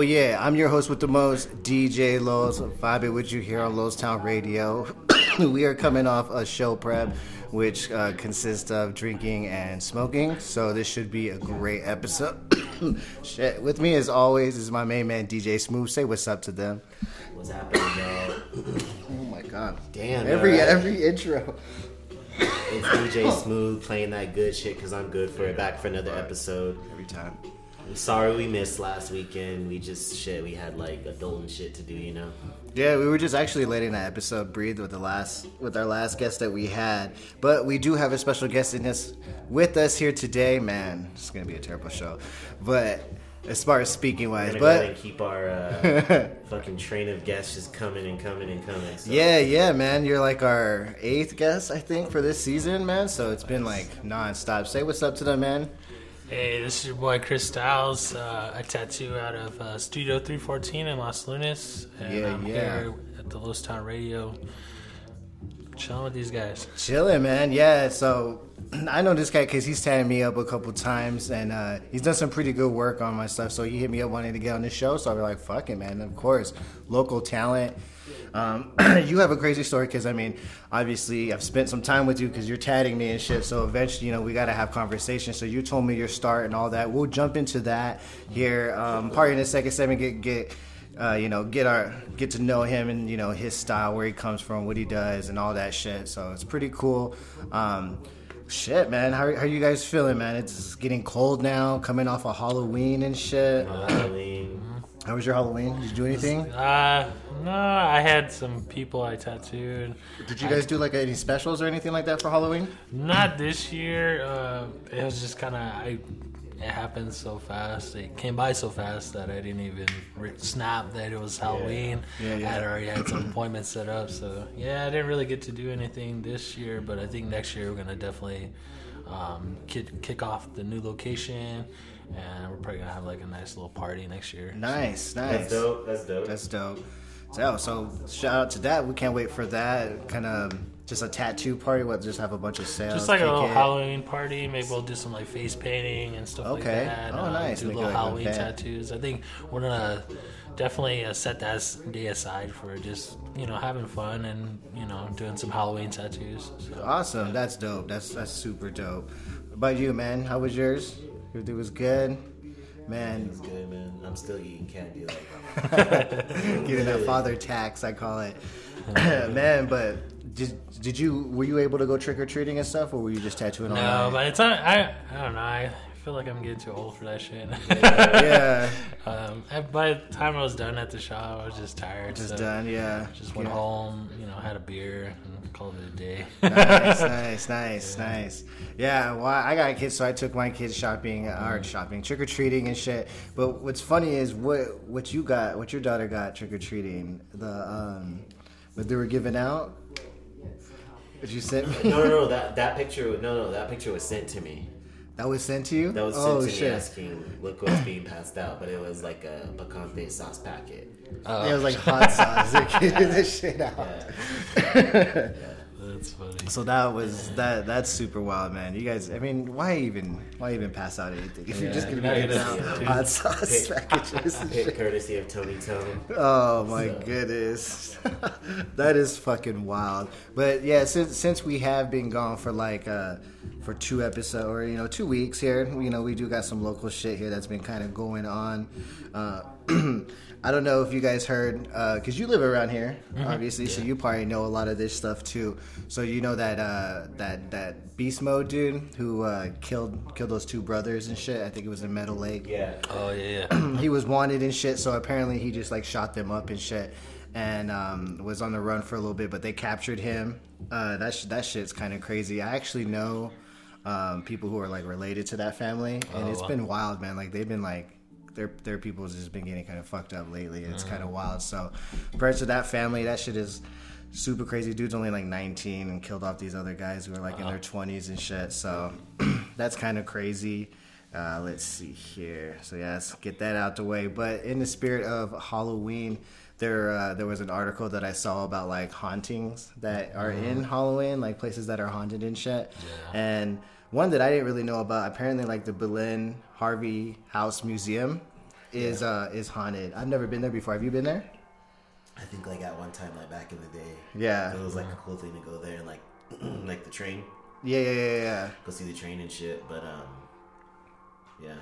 Oh yeah, I'm your host with the most, DJ Lowe's, vibing with you here on Lowstown Radio. we are coming off a show prep, which uh, consists of drinking and smoking. So this should be a great episode. Shit, with me as always is my main man DJ Smooth. Say what's up to them. What's happening, yo? Oh my god, Damn. every alright. every intro. It's DJ Smooth playing that good shit because I'm good for it. Back for another episode. Every time. Sorry we missed last weekend. We just shit. We had like adult and shit to do, you know. Yeah, we were just actually letting that episode breathe with the last with our last guest that we had. But we do have a special guest in this with us here today, man. It's gonna be a terrible show. But as far as speaking We're wise, gonna go but keep our uh, fucking train of guests just coming and coming and coming. So. yeah, yeah, man. You're like our eighth guest, I think, for this season, man. So it's been like non-stop. Say what's up to them, man. Hey, this is your boy Chris Styles. Uh, I tattoo out of uh, Studio 314 in Los Lunas. And Yeah, I'm yeah. here at the Los Town Radio chilling with these guys. Chilling, man. Yeah. So I know this guy because he's tatted me up a couple times, and uh, he's done some pretty good work on my stuff. So he hit me up wanting to get on this show. So I was like, "Fuck it, man." Of course, local talent. Um, you have a crazy story because I mean, obviously, I've spent some time with you because you're tatting me and shit. So eventually, you know, we got to have conversations. So you told me your start and all that. We'll jump into that here. Um, in the second segment, get get uh, you know, get our get to know him and you know his style, where he comes from, what he does, and all that shit. So it's pretty cool. Um, shit, man, how, how you guys feeling, man? It's getting cold now, coming off of Halloween and shit. Halloween. How was your Halloween? Did you do anything? Uh, no, I had some people I tattooed. Did you guys do like any specials or anything like that for Halloween? Not this year. Uh, it was just kind of I. It happened so fast. It came by so fast that I didn't even re- snap that it was Halloween. Yeah, yeah. I had already had some appointments set up, so yeah, I didn't really get to do anything this year. But I think next year we're gonna definitely um, kick kick off the new location, and we're probably gonna have like a nice little party next year. Nice, nice. That's dope. That's dope. That's dope. So, so shout out to that. We can't wait for that. Kind of just a tattoo party. What? Just have a bunch of sales. Just like a little it. Halloween party. Maybe we'll do some like face painting and stuff like Okay. that. Oh, nice. Do Make little like Halloween event. tattoos. I think we're gonna definitely uh, set that day aside for just you know having fun and you know doing some Halloween tattoos. So. Awesome. That's dope. That's that's super dope. What about you, man? How was yours? Everything was good. Man, It's good, man. I'm still eating candy. Like, that. getting that father tax, I call it. man, but did did you were you able to go trick or treating and stuff, or were you just tattooing all No, night? by the time I I don't know. I feel like I'm getting too old for that shit. yeah, um, and by the time I was done at the shop, I was just tired. just so done. Yeah, Just went Yeah. home, you know, had a beer and called it a day. nice, nice, nice, nice. Yeah, well, I got kids, so I took my kids shopping, uh, Mm-hmm. or shopping, trick or treating and shit. But what's funny is what what you got, what your daughter got trick or treating, the um, what they were giving out. Did you send me? no, no, no. That that picture. No, no. That picture was sent to me. That was sent to you. That was sent oh to me shit! asking, "Look what's being passed out," but it was like a picante sauce packet. Oh, it was like hot sauce. They're giving this shit out. that's funny. So that was that. That's super wild, man. You guys, I mean, why even why even pass out anything if you're just gonna be Yeah, giving out hot sauce Pick- packages? and Pick courtesy of Tony Tone. Oh my So- goodness, that is fucking wild. But yeah, since since we have been gone for like uh for two episodes or you know two weeks here, you know we do got some local shit here that's been kind of going on. Uh, I don't know if you guys heard because you live around here, obviously, so you probably know a lot of this stuff too. So you know that uh, that that beast mode dude who uh, killed killed those two brothers and shit. I think it was in Meadow Lake Yeah. Oh yeah, yeah. he was wanted and shit. So apparently he just like shot them up and shit, and um, was on the run for a little bit. But they captured him. Uh, that sh- that shit's kind of crazy. I actually know um, people who are like related to that family, and Oh, it's wow. been wild, man. Like they've been like. Their, their people's just been getting kind of fucked up lately. It's kind Mm. of wild. So, prayers to that family. That shit is super crazy. Dude's only like 19 and killed off these other guys who are like in their 20s and shit. So, that's kind of crazy. Uh, let's see here. So yeah, let's get that out the way. But in the spirit of Halloween, there uh, there was an article that I saw about like hauntings that are in Halloween, like places that are haunted and shit. And one that I didn't really know about, apparently like the Belen Harvey House Museum is uh is haunted. I've never been there before. Have you been there? I think like at one time, like back in the day, Yeah. it was like a cool thing to go there and like like the train, Yeah, yeah, yeah, yeah. go see the train and shit. But um, yeah,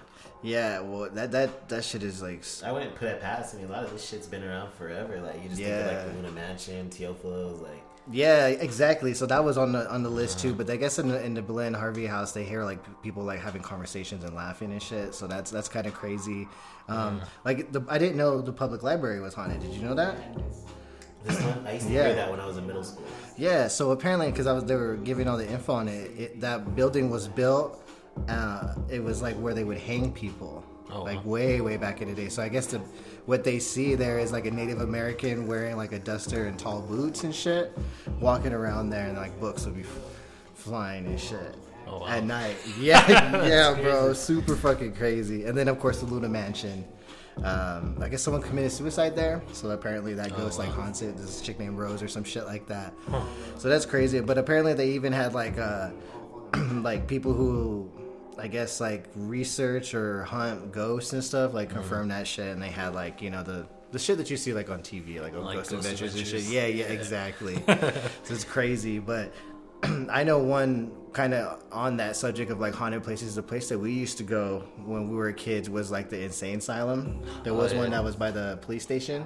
Yeah, well, that that that shit is like, I wouldn't put it past. I mean, a lot of this shit's been around forever. Like you just think of like the Luna Mansion, Teofilo's, like yeah, exactly. So that was on the on the list too. But I guess in the in the Belen Harvey house, they hear like people like having conversations and laughing and shit. So that's that's kind of crazy. Um, like the, I didn't know the public library was haunted. Did you know that? this one. I used to Yeah. hear that when I was in middle school. Yeah, so apparently, because I was they were giving all the info on it, it that building was built. Uh, it was like where they would hang people, Oh, like wow. way way back in the day. So I guess the what they see there is like a Native American wearing like a duster and tall boots and shit, walking around there, and like books would be f- flying and shit. Oh, wow. At night, yeah, yeah, bro, super fucking crazy. And then of course the Luna Mansion. Um, I guess someone committed suicide there, so apparently that ghost like haunts it. This chick named Rose or some shit like that. So that's crazy. But apparently they even had like uh, like people who I guess like research or hunt ghosts and stuff like confirm that shit, and they had like you know the the shit that you see like on TV, like Like Ghost, Ghost Adventures, and shit. Yeah, yeah, exactly. so it's crazy, but I know one kind of on that subject of like haunted places. The place that we used to go when we were kids was like the insane asylum. There was Oh, yeah. one that was by the police station,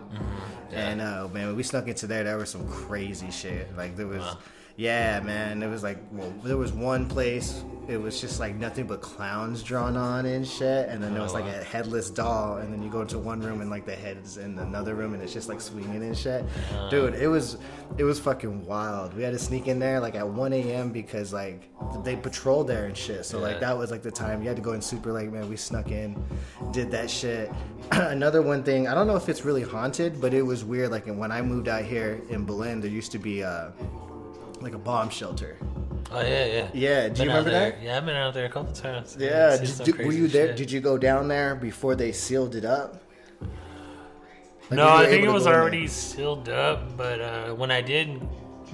Yeah. and uh, man, when we snuck into there, there was some crazy shit. Like there was. Wow. Yeah, man. it was like, well, there was one place. It was just like nothing but clowns drawn on and shit. And then there was Oh, like wow. a headless doll. And then you go into one room and like the head's in another room and it's just like swinging and shit. Dude, it was, it was fucking wild. We had to sneak in there like at 1 a.m. because like they patrolled there and shit. So like that was like the time you had to go in super late, man. We snuck in, did that shit. Another one thing, I don't know if it's really haunted, but it was weird. Like when I moved out here in Belen, there used to be uh, like a bomb shelter. Oh yeah, yeah. Yeah, do you Been out remember there. that? Yeah, I've been out there a couple times. Yeah, did- did- were you there? shit. Did you go down there before they sealed it up? Like, no, I think it was go in there? already sealed up. But uh, when I did,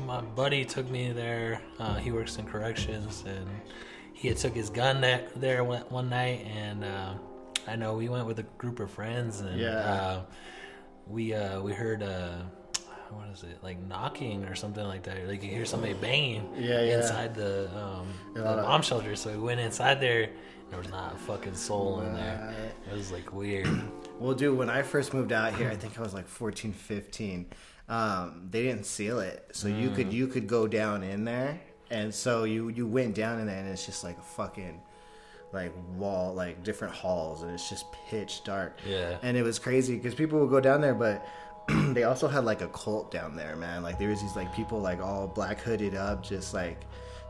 my buddy took me there. Uh, he works in corrections, and he had took his gun there, there one, one night. And uh, I know we went with a group of friends, and Yeah. uh, we uh, we heard. What is it like knocking or something like that? Like you hear somebody banging Yeah, yeah. inside the, um, the bomb shelter. So we went inside there. and There was not a fucking soul in there. It was like weird. Well, dude, when I first moved out here, I think I was like 14, 15. Um, they didn't seal it, so you Mm. could you could go down in there, and so you you went down in there, and it's just like a fucking like wall, like different halls, and it's just pitch dark. Yeah. and it was crazy because people would go down there, but. they also had like a cult down there, man. Like there was these like people like all black hooded up, just like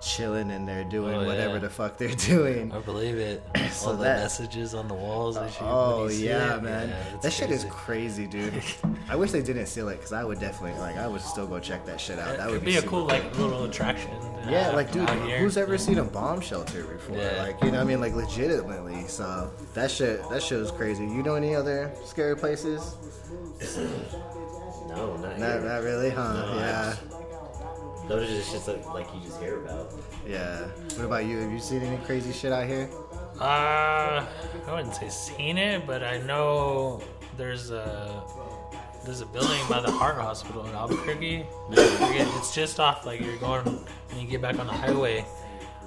chilling and they're doing Oh, whatever yeah. the fuck they're doing. I believe it. So All the that- messages on the walls. Oh, when Oh yeah, it, man. yeah, that shit is crazy. crazy, dude. I wish they didn't seal it because I would definitely like I would still go check that shit out. That would be a cool like little attraction. Yeah, like dude, who's ever seen a bomb shelter before? Like you know, what I mean, like legitimately. So that shit, that shit was crazy. You know any other scary places? No, not, Not, not really, huh? No, yeah, just- Those are just shits like, like you just hear about. yeah. What about you? Have you seen any crazy shit out here? Uh, I wouldn't say seen it, but I know there's a there's a building by the heart hospital in Albuquerque. It's just off like you're going when you get back on the highway.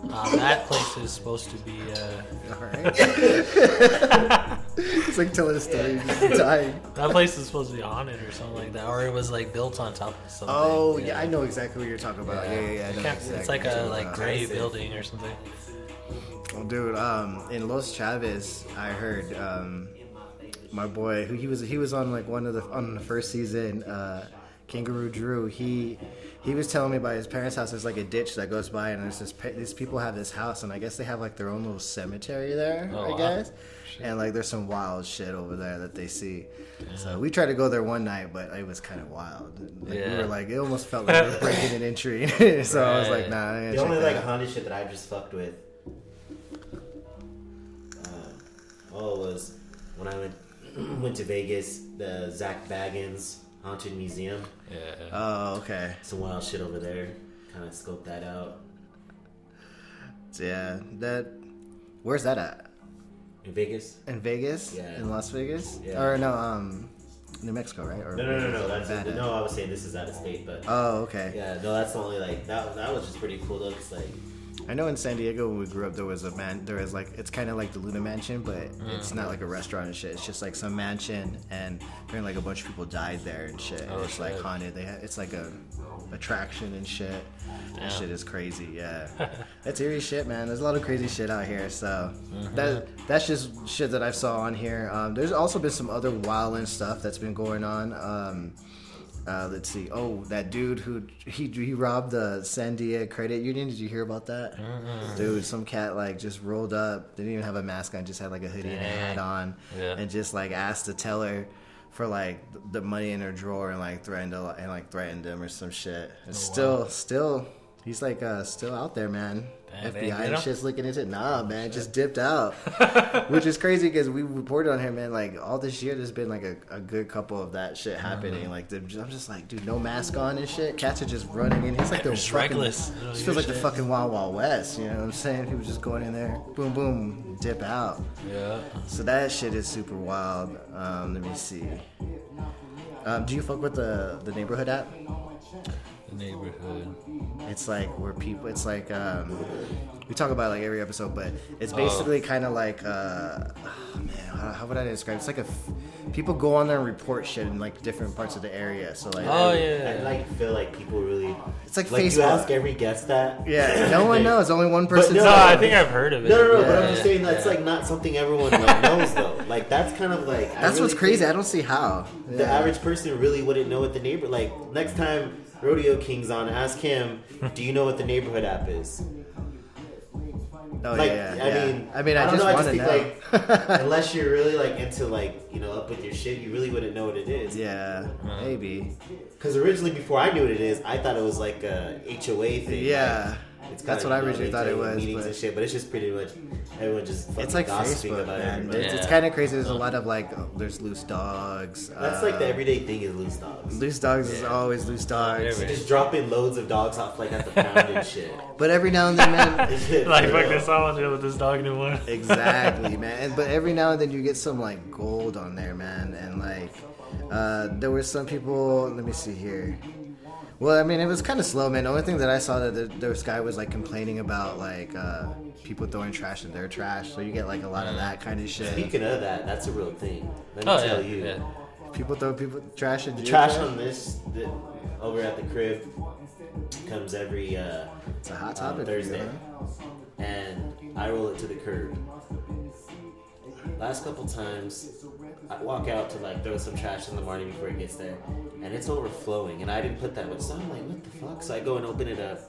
Uh, that place is supposed to be. Uh, All right. it's like telling a story, just dying. that place is supposed to be haunted or something like that, or it was like built on top of something. Oh yeah, I know exactly what you're talking about. Yeah, yeah, yeah. I know exactly it's like a like gray building or something. Well, dude, um, in Los Chavez, I heard um, my boy who he was he was on like one of the on the first season, uh, Kangaroo Drew. He he was telling me about his parents' house. There's like a ditch that goes by, and there's this these people have this house, and I guess they have like their own little cemetery there. Oh, I wow. guess. And like, there's some wild shit over there that they see. So we tried to go there one night, but it was kind of wild. Like, We were like, it almost felt like we were breaking an entry. so I was like, Right. nah. I The only check like that out. haunted shit that I just fucked with. Uh, oh, it was when I went went to Vegas, the Zak Bagans Haunted Museum. Yeah. Oh, okay. Some wild shit over there. Kind of scoped that out. Yeah, that. Where's that at? In Vegas. in Vegas, Yeah. in Las Vegas, Yeah. or no, um, New Mexico, right? Or No, no, no, no. That's Nevada? no. I was saying this is out of state, but Oh, okay. yeah, no. That's only like that. That was just pretty cool though. Cause like I know in San Diego when we grew up, there was a man. There was like it's kind of like the Luna Mansion, but it's not like a restaurant and shit. It's just like some mansion, and apparently like a bunch of people died there and shit. Oh, it's like haunted. They ha- it's like a attraction and shit. That shit is crazy. Yeah, that's eerie shit, man. There's a lot of crazy shit out here. So Mm-hmm. that that's just shit that I saw on here. Um, there's also been some other wild and stuff that's been going on. Um, uh, let's see. Oh, that dude who he he robbed the Sandia Credit Union. Did you hear about that? Dude, some cat like just rolled up. Didn't even have a mask on. Just had like a hoodie and a hat on, Yeah. and just like asked the teller for like the money in her drawer and like threatened to, and like threatened him or some shit. And still, still, he's like uh still out there, man. Damn, FBI and him? shit's looking into it. Nah, man, just dipped out, which is crazy because we reported on him, man. Like all this year, there's been like a, a good couple of that shit happening. Mm-hmm. Like the, I'm just like, dude, no mask on and shit. Cats are just running in. He's like the Just fucking, reckless. Just feels like the fucking Wild Wild West. You know what I'm saying? He was just going in there, boom, boom, dip out. Yeah. So that shit is super wild. Um, let me see. Um, do you fuck with the the neighborhood app? The neighborhood. It's like where people. It's like um, we talk about it like every episode, but Oh. it's basically kind of like uh, oh, man, how, how would I describe? it? It's like a f- people go on there and report shit in like different parts of the area. So like, Oh I yeah. like feel like people really. It's like like you Facebook. ask every guest that. yeah, no one knows. Only one person. no, No, knows. I think I've heard of it. No, no, no. But I'm just saying that's Yeah. like not something everyone like knows though. Like that's kind of like. That's really what's crazy. I don't see how. The average person really wouldn't know what the neighbor like. Next time Rodeo King's on, ask him. Do you know what the neighborhood app is? Oh like, yeah, I yeah. mean, I mean, I, don't just know. I just to think know. like, unless you're really like into like you know up with your shit, you really wouldn't know what it is. yeah, maybe. Because originally, before I knew what it is, I thought it was like a HOA thing. Yeah. like, it's That's what I originally thought it was, Meetings but- and shit, but it's just pretty much everyone just fucking It's like gossiping Facebook, about man. everybody. It's, Yeah. it's kind of crazy. There's a lot of like, oh, there's loose dogs. That's uh, like the everyday thing is loose dogs. Loose dogs is always loose dogs. Every- Just dropping loads of dogs off like at the pound and shit. But every now and then, man. like fuck this, I want to deal with this dog anymore. exactly, man. And- But every now and then you get some like gold on there, man. And like, uh, there were some people. Let me see here. Well, I mean, it was kind of slow, man. The only thing that I saw that the, this guy was like complaining about like uh, people throwing trash in their trash. So you get like a lot of that kind of shit. Speaking of that, that's a real thing. Let me Oh yeah. tell you. yeah. People throw people trash in The trash on this the, over at the crib comes every uh, It's a hot topic. for you, Thursday, huh? and I roll it to the curb. Last couple times, I walk out to like throw some trash in the morning before it gets there, and it's overflowing, and I didn't put that much. So I'm like, what the fuck? So I go and open it up,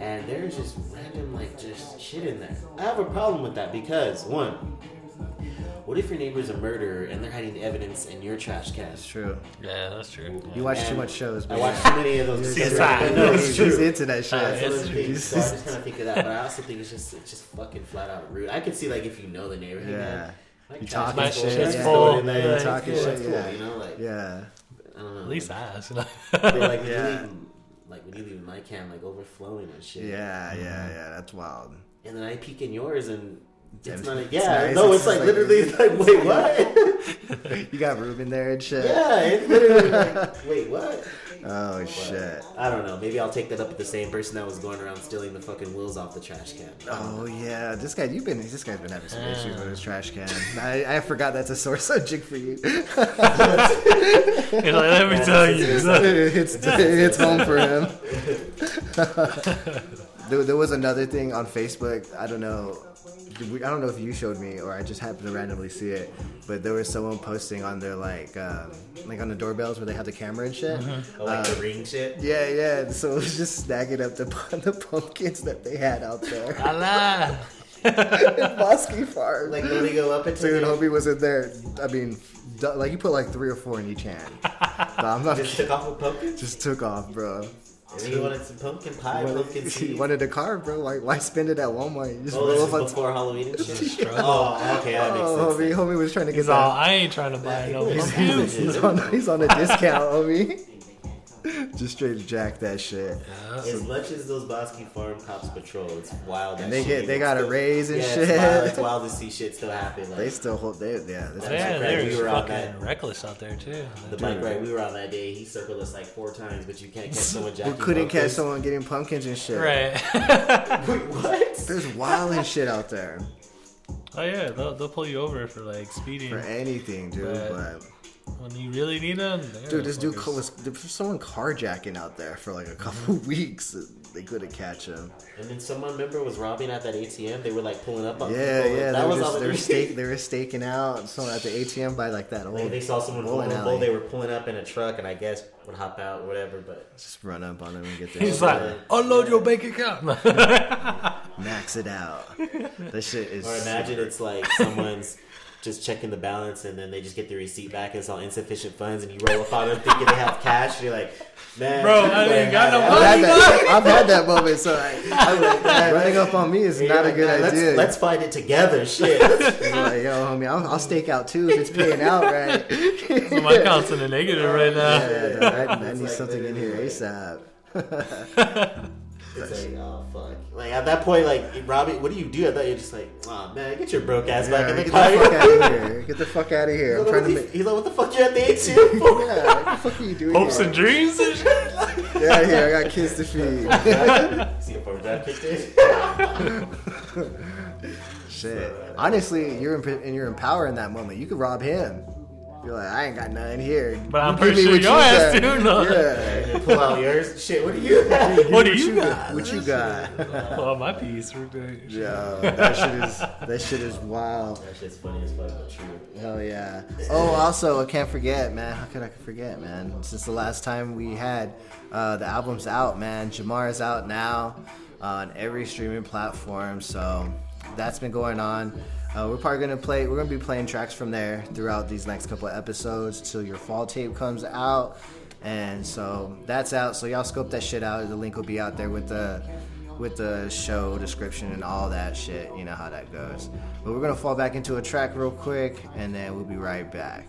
and there's just random like just shit in there. I have a problem with that because one, what if your neighbor's a murderer and they're hiding the evidence in your trash can? That's true. Yeah, that's true. You watch too much shows. I but watch yeah. too many of those. CSI. I know it's He's into that shit. Uh, That's it's the true. So I just kind of think of that, but I also think it's just it's just fucking flat out rude. I could see like if you know the neighborhood, Yeah. man, like, You trash talking is shit, full, it's just full, throw it in there, yeah, talking cool, shit, cool, yeah. you know, like yeah. I don't know. At least I ask. But like when Yeah. you leave, like when you leave my can like overflowing and shit. Yeah, yeah, mm-hmm. yeah. That's wild. And then I peek in yours and. It's Empty. not. A, It's yeah, nice. no, It's it's, like, like- literally it's like, wait, what? You got room in there and shit. yeah, it's literally like, wait, what? Oh But shit. I don't know. Maybe I'll take that up with the same person that was going around stealing the fucking wheels off the trash can. Oh yeah, this guy. You've been. This guy's been having some issues with his trash can. I, I forgot that's a sore subject for you. You're like, let me tell you. it's it's home for him. there, there was another thing on Facebook. I don't know. I don't know if you showed me or I just happened to randomly see it, but there was someone posting on their like, um, like on the doorbells where they have the camera and shit. Oh, like the ring shit. Yeah, yeah. So it was just snagging up the the pumpkins that they had out there Allah. in Bosque Farm. Like when they go up into Dude, the, Hobie was in there. I mean, like you put like three or four in each hand. But I'm not. just took off a pumpkin. Just took off, bro. And then you wanted some pumpkin pie, pumpkin Wanted, seed. wanted a car, bro. Why, why spend it at Walmart? You just Oh, roll this up is on. before Halloween and shit. Oh, okay, that makes Oh, sense. homie, homie was trying to get He's all. I ain't trying to buy no He's- He's on, he's on a discount, homie. Just straight jack that shit. Yeah. As much as those Bosque Farm cops patrol, it's wild. that And they shit get- they got a raise and yeah, shit. It's wild, it's wild to see shit still happen. Like They still hold. They yeah. This That's Yeah, crazy. they're We were on fucking that. reckless out there too. the bike ride we were on that day, he circled us like four times, but you can't catch someone we couldn't catch someone getting pumpkins and shit. Right. Wait, what? There's wild and shit out there oh yeah, they'll, they'll pull you over for like speeding. for anything, dude. Right. But When you really need them, dude, this dude was there was someone carjacking out there for like a couple mm-hmm. weeks. They couldn't catch him. And then someone member was robbing at that ATM. They were like pulling up on Yeah, people. yeah. That They was all just the they were news. stake they were staking out someone at the ATM by like that old. Like they saw someone bowling vulnerable, alley. they were pulling up in a truck, and I guess would hop out, or whatever. But just run up on him and get their He's shit, like, unload your bank account. max it out. This shit is. or imagine it's like someone's just checking the balance, and then they just get the receipt back, and it's all insufficient funds, and you roll up on them thinking they have cash. And you're like, man, Bro, I better ain't got have no that. I've had that. I've had that moment. So I, I'm like, man, running up on me is You're not a like, good "Man, let's, idea. Let's find it together. Shit. I'm like, yo, homie, I'll, I'll stake out too if it's paying out right. So my account's in the negative right now. Yeah, no, I, I need like something in here ASAP. It's like, oh fuck. Like at that point, like Robbie, what do you do? I thought you're just like, oh man, get your broke ass back in the get car. the fuck out of here. Get the fuck out of here. I'm He's trying to like, make. He's like, what the fuck you at the ATM for? Yeah, what the fuck are you doing? Hopes here? and dreams and shit. Get out of here. I got kids to feed. See if overdraft kicked in. Shit. Honestly, you're in, and you're in power in that moment. You could rob him. You're like, I ain't got nothing here. But I'm You pretty give sure your you ass got. do know. Yeah. Pull out yours. Shit, what do you have? Give What do you got? What you got? Oh, my piece. We're doing- Yeah, that shit is that shit is wild. That shit's funny as fuck, but true. Hell yeah. Oh, also, I can't forget, man. How could I forget, man? Since the last time we had uh, the album's out, man. Jamar is out now on every streaming platform. So that's been going on. Uh, we're probably gonna play. We're gonna be playing tracks from there throughout these next couple of episodes till your fall tape comes out. And so that's out. So y'all scope that shit out. The link will be out there with the with the show description and all that shit. You know how that goes. But we're gonna fall back into a track real quick, and then we'll be right back.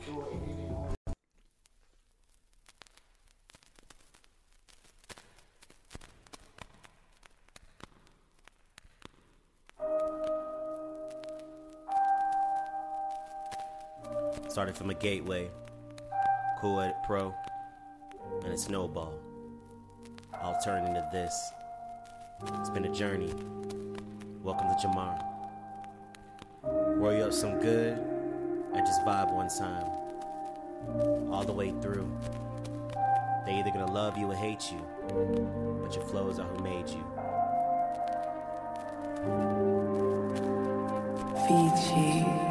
Started from a gateway, cool at pro, and a snowball. All turned into this. It's been a journey. Welcome to Jamar. Roll you up some good and just vibe one time. All the way through. They either gonna love you or hate you, but your flows are who made you. Fiji.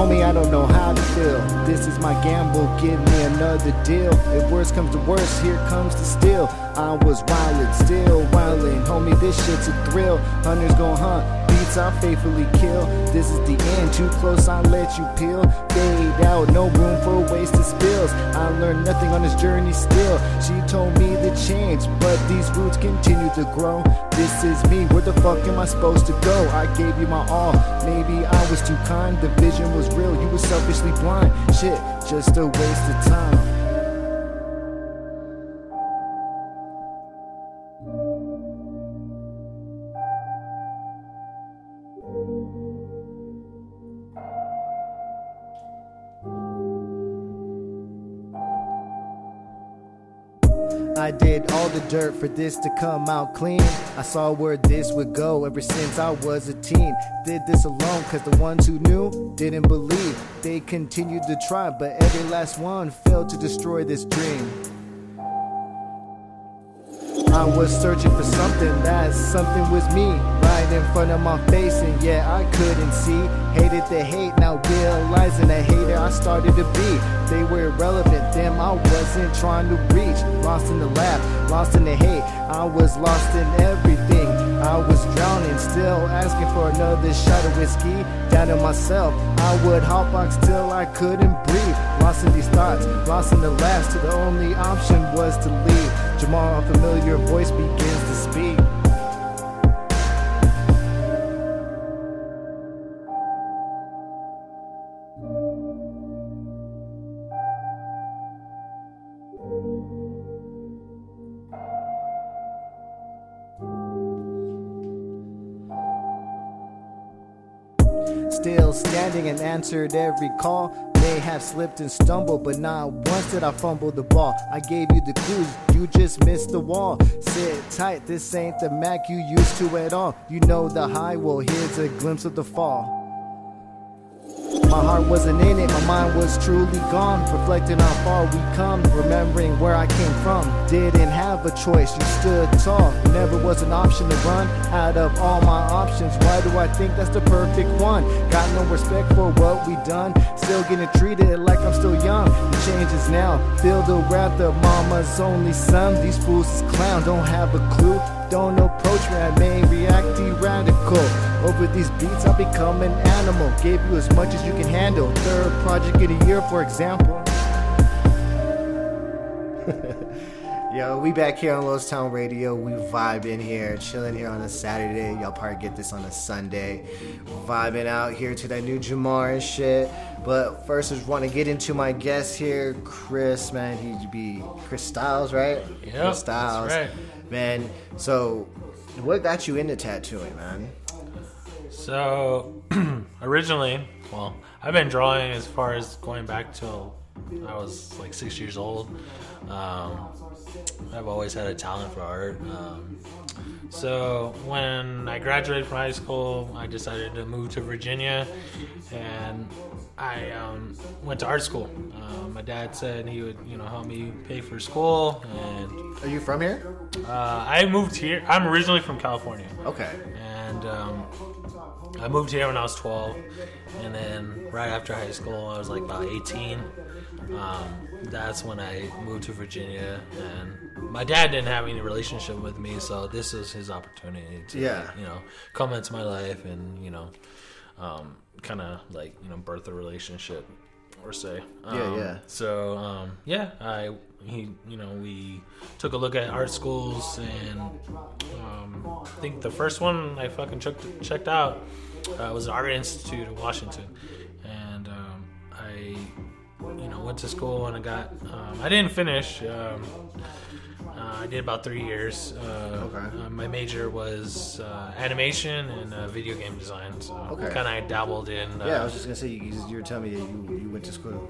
Homie, I don't know how to feel. This is my gamble, give me another deal. If worse comes to worse, here comes the steel. I was wildin', still wildin'. Homie, this shit's a thrill. Hunters gon' hunt, beats I faithfully kill. This is the end, too close, I let you peel. Fade out, no room for wasted spills. I learned nothing on this journey still. She told me to change, but these roots continue to grow. This is me, where the fuck am I supposed to go? I gave you my all, maybe I was too kind. The vision was real, you were selfishly blind. Shit, just a waste of time. Dirt for this to come out clean. I saw where this would go ever since I was a teen. Did this alone cause the ones who knew didn't believe. They continued to try, but every last one failed to destroy this dream. I was searching for something, that something was me, right in front of my face, and yeah, I couldn't see. Hated the hate, now realizing the hater I started to be. They were irrelevant, them I wasn't trying to reach. Lost in the laugh, lost in the hate, I was lost in everything. I was drowning, still asking for another shot of whiskey. Down in myself, I would hotbox till I couldn't breathe. Lost in these thoughts, lost in the last, the only option was to leave. Jamal, a familiar voice begins to speak. Still standing and answered every call. May have slipped and stumbled, but not once did I fumble the ball. I gave you the clues, you just missed the wall. Sit tight, this ain't the Mac you used to at all. You know the high, well, here's a glimpse of the fall. My heart wasn't in it, my mind was truly gone. Reflecting how far we come, remembering where I came from. Didn't have a choice, you stood tall. Never was an option to run out of all my options. Why do I think that's the perfect one? Got no respect for what we done. Still getting treated like I'm still young. The change is now. Feel the wrath of mama's only son. These fools is clown, don't have a clue. Don't approach me, I may react radical. Over these beats, I become an animal. Gave you as much as you can handle. Third project in a year, for example. Yo, we back here on Lowe's Town Radio. We vibing here, chilling here on a Saturday. Y'all probably get this on a Sunday. Vibing out here to that new Jamar and shit. But first, I just want to get into my guest here, Chris. Man, he'd be Chris Styles, right? Yeah, Chris Styles. that's Man, so what got you into tattooing, man? So originally, well, I've been drawing as far as going back till I was like six years old. Um, I've always had a talent for art. Um, so when I graduated from high school, I decided to move to Virginia, and I um, went to art school. Uh, my dad said he would, you know, help me pay for school, and Are you from here? uh, I moved here. I'm originally from California Okay. and um, I moved here when I was 12, and then right after high school, I was like about 18. Um, that's when I moved to Virginia, and my dad didn't have any relationship with me, so this was his opportunity to, Yeah. you know, come into my life and you know, um, kind of like you know, birth a relationship or say. Um, Yeah, yeah. So um, yeah, I he you know we took a look at art schools and um, I think the first one I fucking checked checked out uh, was the Art Institute of Washington, and um, I you know went to school and I got um, I didn't finish. Um, uh, I did about three years. Uh, Okay. uh, my major was uh, animation and uh, video game design. So Okay. kind of dabbled in. Uh, Yeah, I was just gonna say you, you were telling me that you, you went to school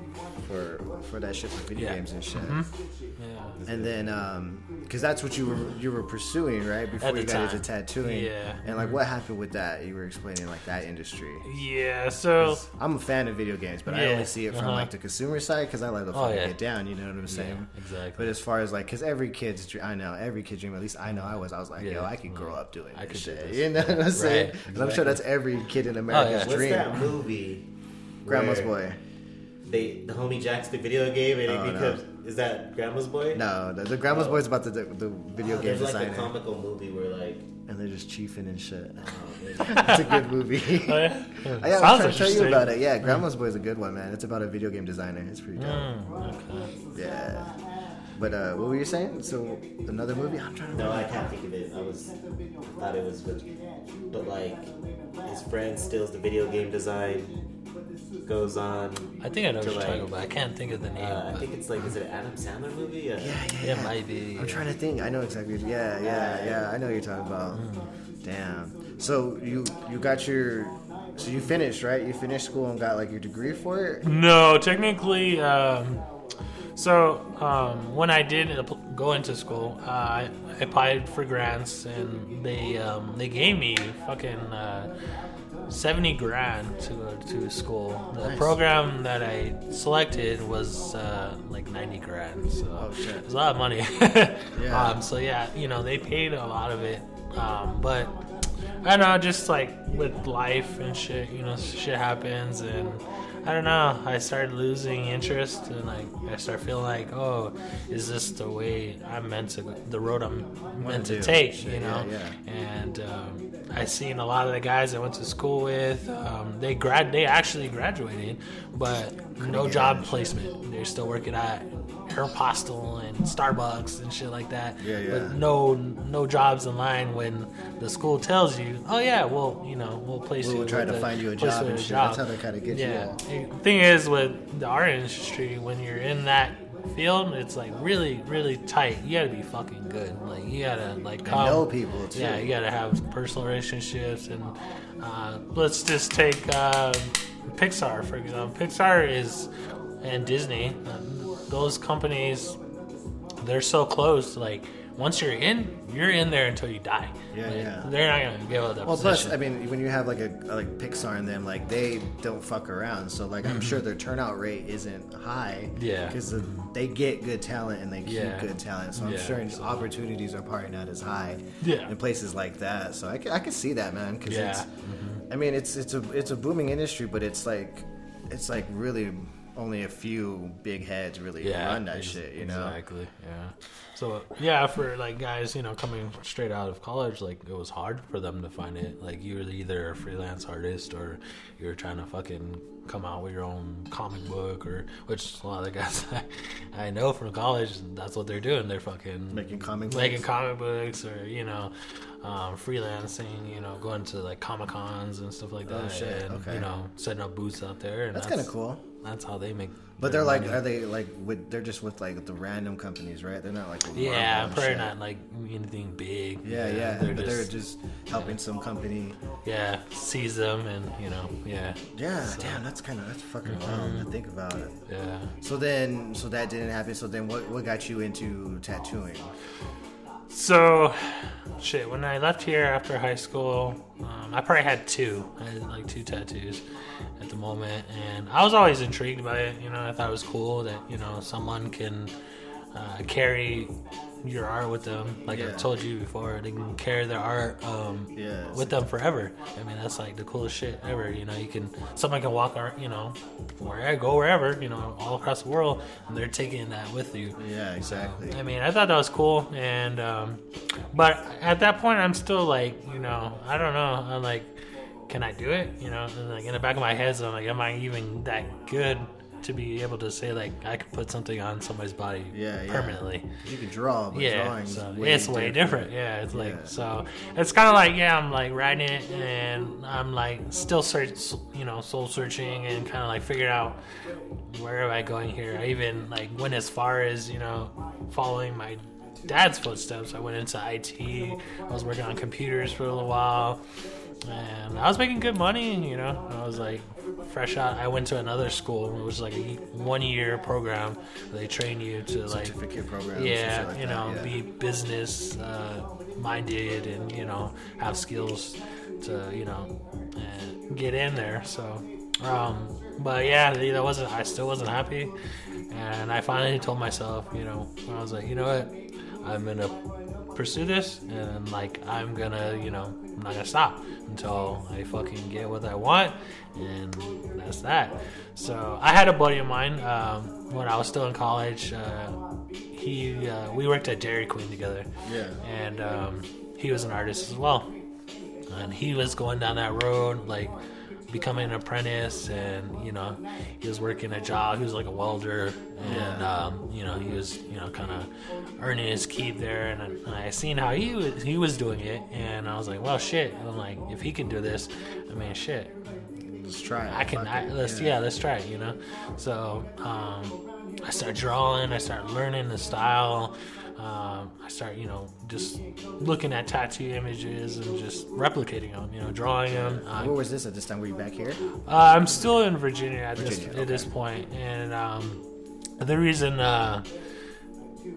for for that shit for video Yeah. games and shit. yeah. And then, um, cause that's what you were you were pursuing, right? Before you got into tattooing. Yeah. And like, what happened with that? You were explaining like that industry. Yeah, so I'm a fan of video games, but I only see it from uh-huh. like the consumer side because I like to Oh, fucking yeah. get down. You know what I'm saying? exactly. But as far as like, because every kid's, dream, I know every kid's dream. At least I know I was. I was like, yo, I could grow up doing I this could do shit. this. You know what I'm saying? Right, And I'm sure that's every kid in America's yeah. What's dream. that movie? Grandma's boy. They the homie Jack's the video game and Oh, it no. is that Grandma's boy? No, the, the Grandma's Oh. boy is about the the, the video Oh, game There's like a comical movie where like and they're just chiefing and shit. oh, it's a good movie. Oh, yeah? Yeah, I was Sounds trying to tell you about it. Yeah, Grandma's Boy is a good one, man. It's about a video game designer. It's pretty dope. Mm, okay. Yeah. But uh, what were you saying? So another movie? I'm trying to. no, I can't think of it. I was thought it was with but like his friend steals the video game design, goes on. I think I know what you're like, talking about. I can't think of the name. Uh, I think it's like is it an Adam Sandler movie? Uh, Yeah, yeah, it might be. I'm trying to think. I know exactly. Yeah, yeah, yeah. I know what you're talking about. Damn. So you you got your so you finished right? You finished school and got like your degree for it. No, technically. Um, so um, when I did go into school, uh, I applied for grants, and they um, they gave me fucking uh, seventy grand to go to school. The Nice. program that I selected was uh, like ninety grand. So Oh, shit. it was a lot of money. Yeah. Um, so yeah, you know they paid a lot of it, um, but I don't know, just like with life and shit, you know, shit happens, and I don't know. I started losing interest, and like I start feeling like, oh, is this the way I'm meant to, the road I'm meant to take, you know? yeah, And um, I seen a lot of the guys I went to school with. Um, they grad, they actually graduated, but no job placement. They're still working at Aeropostale and Starbucks and shit like that. Yeah, yeah. But no, no jobs in line when the school tells you, oh yeah, well, you know, we'll place We'll you. try to the- find you a job and shit. That's how they kinda get you, yeah. The thing is with the art industry, when you're in that field, it's like really, really tight. You gotta be fucking good. Like you gotta like come, know people, too. Yeah, you gotta have personal relationships. And uh, let's just take uh, Pixar for example. Pixar is and Disney. Uh, those companies, they're so close. Like once you're in, you're in there until you die. Yeah, Like, yeah. They're not gonna give up that Well, position. plus, I mean, when you have like a like Pixar and them, like they don't fuck around. So like, I'm sure their turnout rate isn't high. Mm-hmm. Yeah. because they get good talent and they keep Yeah. good talent. So I'm Yeah, sure so- opportunities are probably not as high. Yeah. in places like that. So I can, I can see that, man. Because Yeah. it's, I mean, it's it's a it's a booming industry, but it's like it's like really only a few big heads really run that shit. You know. exactly. Yeah. So yeah, for like guys, you know, coming straight out of college, like it was hard for them to find it. Like you were either a freelance artist or you were trying to fucking come out with your own comic book, or which a lot of the guys I, I know from college, that's what they're doing. They're fucking Making comic making books? comic books, or you know, um, freelancing. You know, going to like comic cons and stuff like that. Oh, shit, And, okay. You know, setting up booths out there. And That's kinda cool. That's how they make. But they're like, money. are they like with? They're just with like the random companies, right? They're not like Yeah, probably shit. not like anything big. Yeah, yeah, They're but just, they're just helping some company. yeah, seize them and you know, yeah, Yeah, damn, that's kind of that's fucking Mm-hmm. wild to think about it. yeah. So then, so that didn't happen. So then, what what got you into tattooing? So, shit. When I left here after high school, um, I probably had two. I had like two tattoos at the moment, and I was always intrigued by it. You know, I thought it was cool that you know someone can uh, carry your art with them. Like Yeah. I told you before, they can carry their art um, with them forever. I mean, that's like the coolest shit ever. You know, you can someone can walk, you know, where go wherever, you know, all across the world, and they're taking that with you. Yeah, exactly. I mean, I thought that was cool, and um, but at that point, I'm still like, you know, I don't know. I'm like, can I do it? You know, and like in the back of my head, so I'm like, am I even that good to be able to say like I could put something on somebody's body Yeah, yeah. permanently? You can draw, but Yeah, drawing so way it's way different. Yeah, it's like Yeah. so. It's kind of like yeah, I'm like writing it, and I'm like still search, you know, soul searching, and kind of like figuring out where am I going here. I even like went as far as you know, following my dad's footsteps. I went into IT. I was working on computers for a little while, and I was making good money. You know, I was like fresh out. I went to another school. It was like a one year program. They train you to like certificate programs. and yeah, like you that, know, yeah. be business uh, minded and you know have skills to you know uh, get in there. So, um, but yeah, that wasn't. I still wasn't happy, and I finally told myself, you know, I was like, you know what, I'm gonna pursue this, and like I'm gonna, you know, I'm not gonna stop until I fucking get what I want, and that's that. So I had a buddy of mine um, when I was still in college. Uh, he uh, we worked at Dairy Queen together. Yeah. And um, he was an artist as well. And he was going down that road, like becoming an apprentice, and you know, he was working a job. He was like a welder, and um, you know, he was you know kind of earning his keep there. And, I- and I seen how he was he was doing it, and I was like, well, shit. I'm like, if he can do this, I mean, shit. Let's try it. I can. I, let's yeah. let's try it. You know. So um, I start drawing. I start learning the style. Um, I start, you know, just looking at tattoo images and just replicating them. You know, drawing them. Uh, Where was this at this time? Were you back here? uh, I'm still in Virginia at this Virginia, at this point, and um, the reason uh,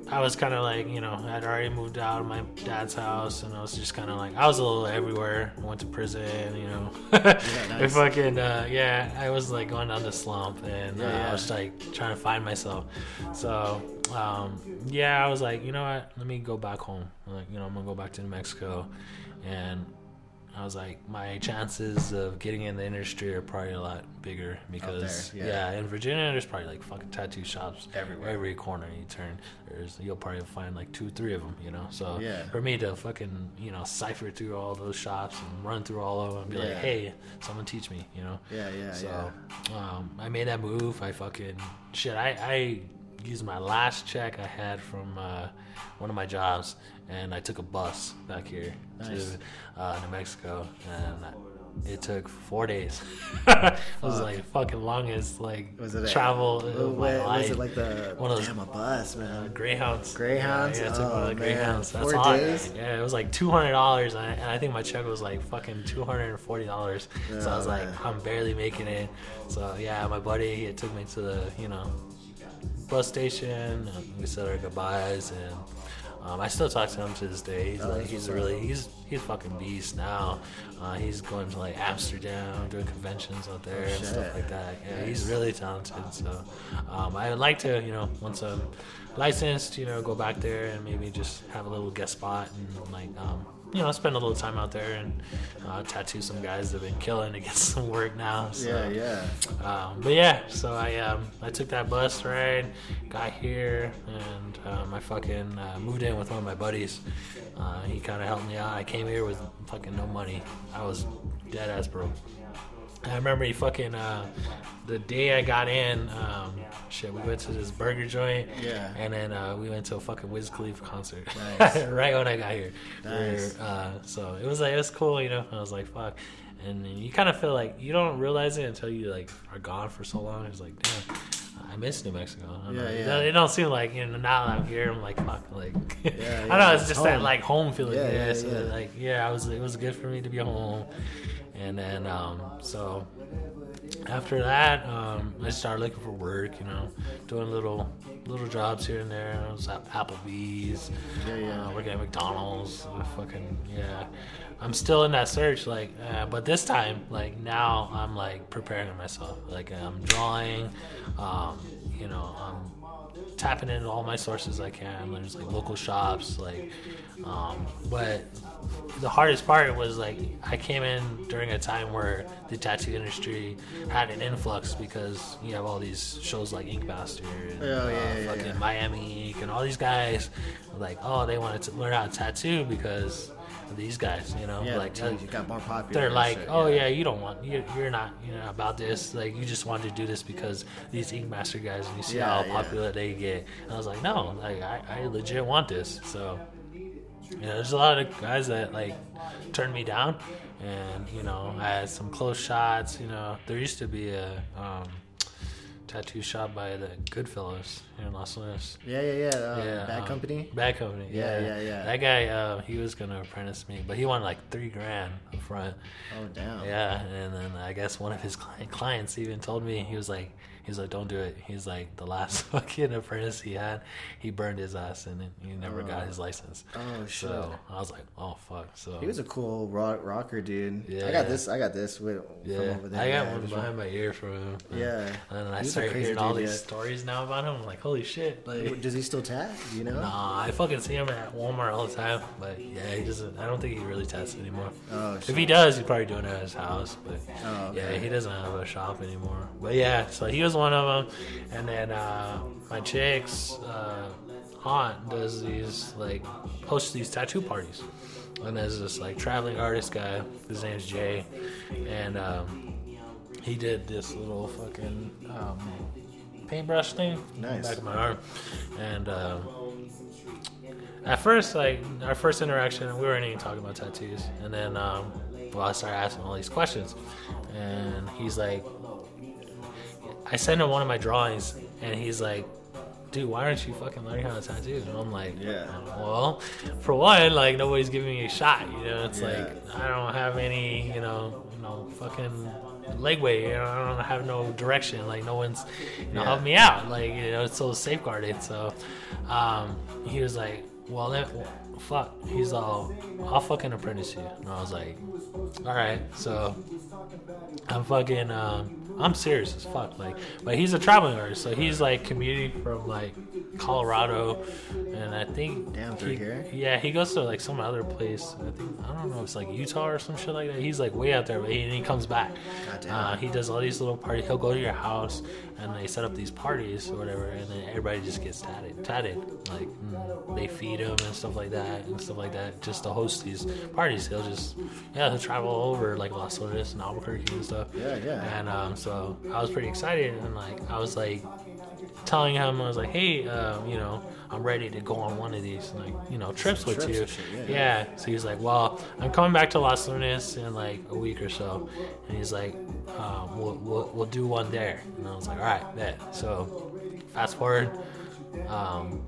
I was kind of like, you know, I'd already moved out of my dad's house, and I was just kind of like, I was a little everywhere. I went to prison, you know. I nice. fucking uh, yeah, I was like going down the slump, and uh, Yeah, yeah. I was like trying to find myself. So um, yeah, I was like, you know what? Let me go back home. Like, you know, I'm gonna go back to New Mexico, and I was like, my chances of getting in the industry are probably a lot bigger because there, yeah. yeah. in Virginia there's probably like fucking tattoo shops Everywhere. Every corner you turn, there's you'll probably find like two, three of them. You know, so Yeah. for me to fucking you know cipher through all those shops and run through all of them and be Yeah. like, hey, someone teach me. You know. Yeah, yeah, So yeah. um, I made that move. I fucking shit. I, I used my last check I had from uh, one of my jobs, and I took a bus back here Nice. to uh, New Mexico, and it took four days. it was like fucking longest like Was it a- travel What- of my what- life. was it like the One of those- damn a bus, man? Greyhounds. Greyhounds? Yeah, yeah, I took one Oh, of the Greyhounds. man. That's Four I- days? yeah, it was like two hundred dollars, and, I- think my check was like fucking two hundred and forty dollars. so I was Oh, like, man. I'm barely making it. So yeah, my buddy it took me to the you know bus station. And we said our goodbyes, and um, I still talk to him to this day. He's Oh, like, he's what's a up. really he's he's fucking beast now. Uh, he's going to like Amsterdam, doing conventions out there and stuff like that. Yeah, he's really talented. So um, I would like to, you know, once I'm licensed, you know, go back there and maybe just have a little guest spot and like, um, you know, spend a little time out there and uh, tattoo some guys that have been killing to get some work now. So, Yeah, yeah. um, but yeah, so I um, I took that bus ride, got here, and um, I fucking uh, moved in with one of my buddies. Uh, he kind of helped me out. I came here with fucking no money. I was dead ass broke. I remember he fucking uh, the day I got in. Um, shit, we went to this burger joint. Yeah. And then uh, we went to a fucking Wiz Khalifa concert. Nice. right when I got here. Nice. Uh, so it was like it was cool, you know. I was like, fuck. And you kind of feel like you don't realize it until you like are gone for so long. It's like, damn. I miss New Mexico. Yeah, know. Yeah. don't- It don't seem like you know now that I'm here. I'm like fuck, like I yeah, don't know. It's just that like home feeling. Yeah, Yeah, yeah, so yeah. like yeah, I was it was good for me to be home, and then um, so after that, um, I started looking for work. You know, doing little little jobs here and there. I was at Applebee's, Yeah, yeah. Uh, working at McDonald's. uh, fucking yeah. I'm still in that search, like, uh, but this time, like now, I'm like preparing myself. Like I'm drawing, um, you know, I'm tapping into all my sources I can. There's like local shops, like, um, but the hardest part was like I came in during a time where the tattoo industry had an influx because you have all these shows like Ink Master and Oh, yeah, uh, yeah, fucking yeah. Miami Ink and all these guys like oh they wanted to learn how to tattoo because of these guys you know Yeah, like you got more popular. they're like, shit, oh yeah, you don't want, you're, you're not, you know, about this. Like you just wanted to do this because these Ink Master guys, and you see Yeah, how yeah. popular they get. And I was like, no, like I, I legit want this. So, you know, there's a lot of guys that like turned me down, and you know, I had some close shots. You know, there used to be a um, tattoo shop by the Goodfellas here in Los Lunas. Yeah, yeah, yeah. Uh, Yeah, Bad um, company. Bad company. Yeah, Yeah, yeah, yeah. That guy, uh, he was gonna apprentice me, but he wanted like three grand up front. Oh damn. Yeah, and then I guess one of his cli- clients even told me he was like, he was like, don't do it. He's like, the last fucking apprentice he had, he burned his ass and he never got oh. his license. Oh, shit. So I was like, oh fuck. So He was a cool rock, rocker, dude. Yeah. I got this. I got this with yeah, from over there. I got yeah, one behind my ear from him. Yeah. and then I He's started hearing all these yeah. stories now about him. I'm like, holy shit! Like, Does he still? Do you know? Nah, I fucking see him at Walmart all the time, but yeah, he doesn't. I don't think he really tests anymore. Oh, if he does, he's probably doing it at his house. But Oh, okay. yeah, he doesn't have a shop anymore. But yeah, so he was one of them, and then uh, my chick's uh, aunt does these like hosts these tattoo parties, and there's this like traveling artist guy. His name's Jay, and um, he did this little fucking um, paintbrush thing Nice. back of my arm, and. Um, at first, like our first interaction, we weren't even talking about tattoos, and then um, well, I started asking all these questions, and he's like, I sent him one of my drawings, and he's like, dude, why aren't you fucking learning how to tattoo? And I'm like, Yeah. well, for one, like nobody's giving me a shot, you know. It's Yeah. like I don't have any, you know, you know, fucking legway. You know, I don't have no direction. Like no one's, you know, Yeah. helping me out. Like you know, it's so safeguarded. So, um, he was like, well, then, fuck. He's all, I'll fucking apprentice you. And I was like, all right. So I'm fucking um I'm serious as fuck. Like but he's a traveling artist, so he's like commuting from like Colorado and I think Down through he- here? Yeah, he goes to like some other place. I think I don't know it's like Utah or some shit like that. He's like way out there, but he, and he comes back. Uh, he does all these little parties. He'll go to your house and they set up these parties or whatever, and then everybody just gets tatted. Tatted, like mm, they feed him and stuff like that and stuff like that, just to host these parties. He'll just yeah, he'll travel over like Los Lunas and Albuquerque and stuff. Yeah, yeah. And um, so I was pretty excited and like I was like telling him I was like, hey, um, you know, I'm ready to go on one of these like you know trips with trips you. shit, yeah. yeah. So he's like, well, I'm coming back to Los Lunas in like a week or so, and he's like, um, we'll, we'll we'll do one there. And I was like, all right, bet. So fast forward. Um,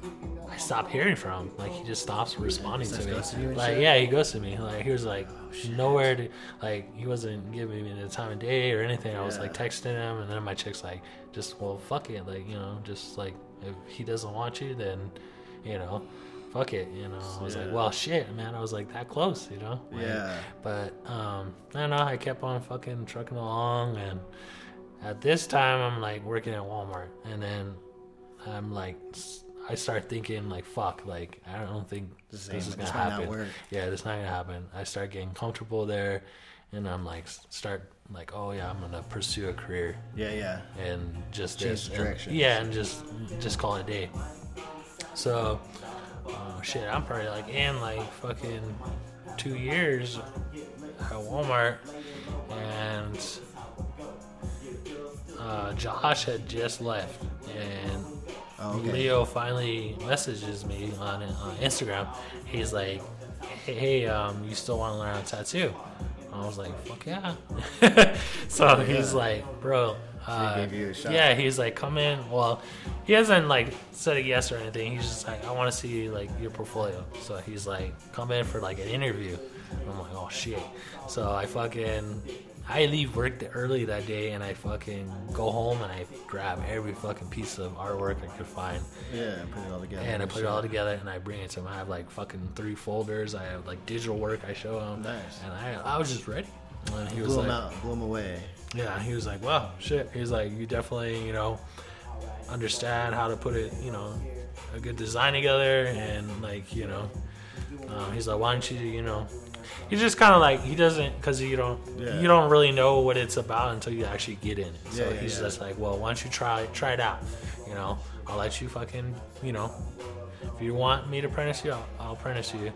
I stopped hearing from him. Like he just stops responding to me. Like yeah, he goes to me. Like he was like nowhere to like he wasn't giving me the time of day or anything. I was like texting him, and then my chick's like, just well, fuck it. Like you know, just like if he doesn't want you, then you know, fuck it. You know, I was like, well, shit, man. I was like that close. You know. Like, Yeah. But um, I don't know. I kept on fucking trucking along, and at this time, I'm like working at Walmart, and then I'm like, I start thinking like, fuck, like I don't think this, ain't- is gonna this happen. Yeah, this not gonna happen. I start getting comfortable there, and I'm like, start like, oh yeah, I'm gonna pursue a career Yeah, yeah. and just Change this, direction. yeah, and just just call it a day. So, uh, shit, I'm probably like in like fucking two years at Walmart, and uh, Josh had just left, and Oh, okay. Leo finally messages me on on Instagram. He's like, "Hey, hey um, you still want to learn how to tattoo?" I was like, "Fuck yeah!" so he's yeah. like, "Bro." Uh, gave you a shot. yeah, he's like, come in. Well, he hasn't like said a yes or anything. He's just like, I want to see like your portfolio. So he's like, come in for like an interview. And I'm like, oh shit. So I fucking, I leave work early that day and I fucking go home and I grab every fucking piece of artwork I could find Yeah, put it all together. and I put it all together and I bring it to him. I have like fucking three folders. I have like digital work I show him. Nice. And I, I was just ready. And he was Blew like, him out, blew him away. yeah, he was like, "Wow, shit." He was like, "You definitely, you know, understand how to put it, you know, a good design together, and like, you know." Um, he's like, "Why don't you, you know?" He's just kind of like he doesn't because you don't Yeah. you don't really know what it's about until you actually get in it. So Yeah, he's yeah. just like, "Well, why don't you try try it out? You know, I'll let you fucking, you know, if you want me to apprentice you, I'll, I'll apprentice you."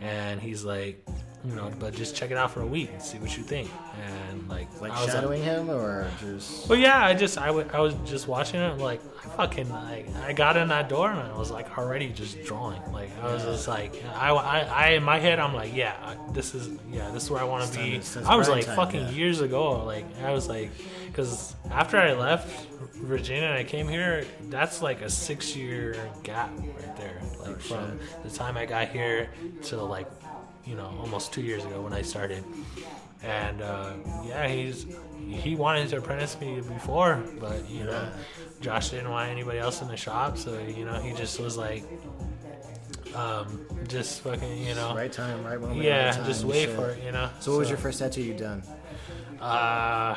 And he's like, you know, but just check it out for a week and see what you think. And like, Like I was shadowing him or just. well, yeah, I just I was just watching it. Like, I fucking like I got in that door and I was like already just drawing. Like I was just like I, I, I in my head I'm like, yeah, this is yeah, this is where I want to be. I was like time, fucking yeah. years ago. Like I was like, because after I left Virginia and I came here, that's like a six year gap right there. Like oh, from the time I got here to like you know almost two years ago when I started. And uh, yeah, he's he wanted to apprentice me before, but you know, Josh didn't want anybody else in the shop, so you know, he just was like, um, just fucking, you know, Right time, right moment. yeah, right time, just wait shit. for it, you know. So, what was your first tattoo you done? Uh,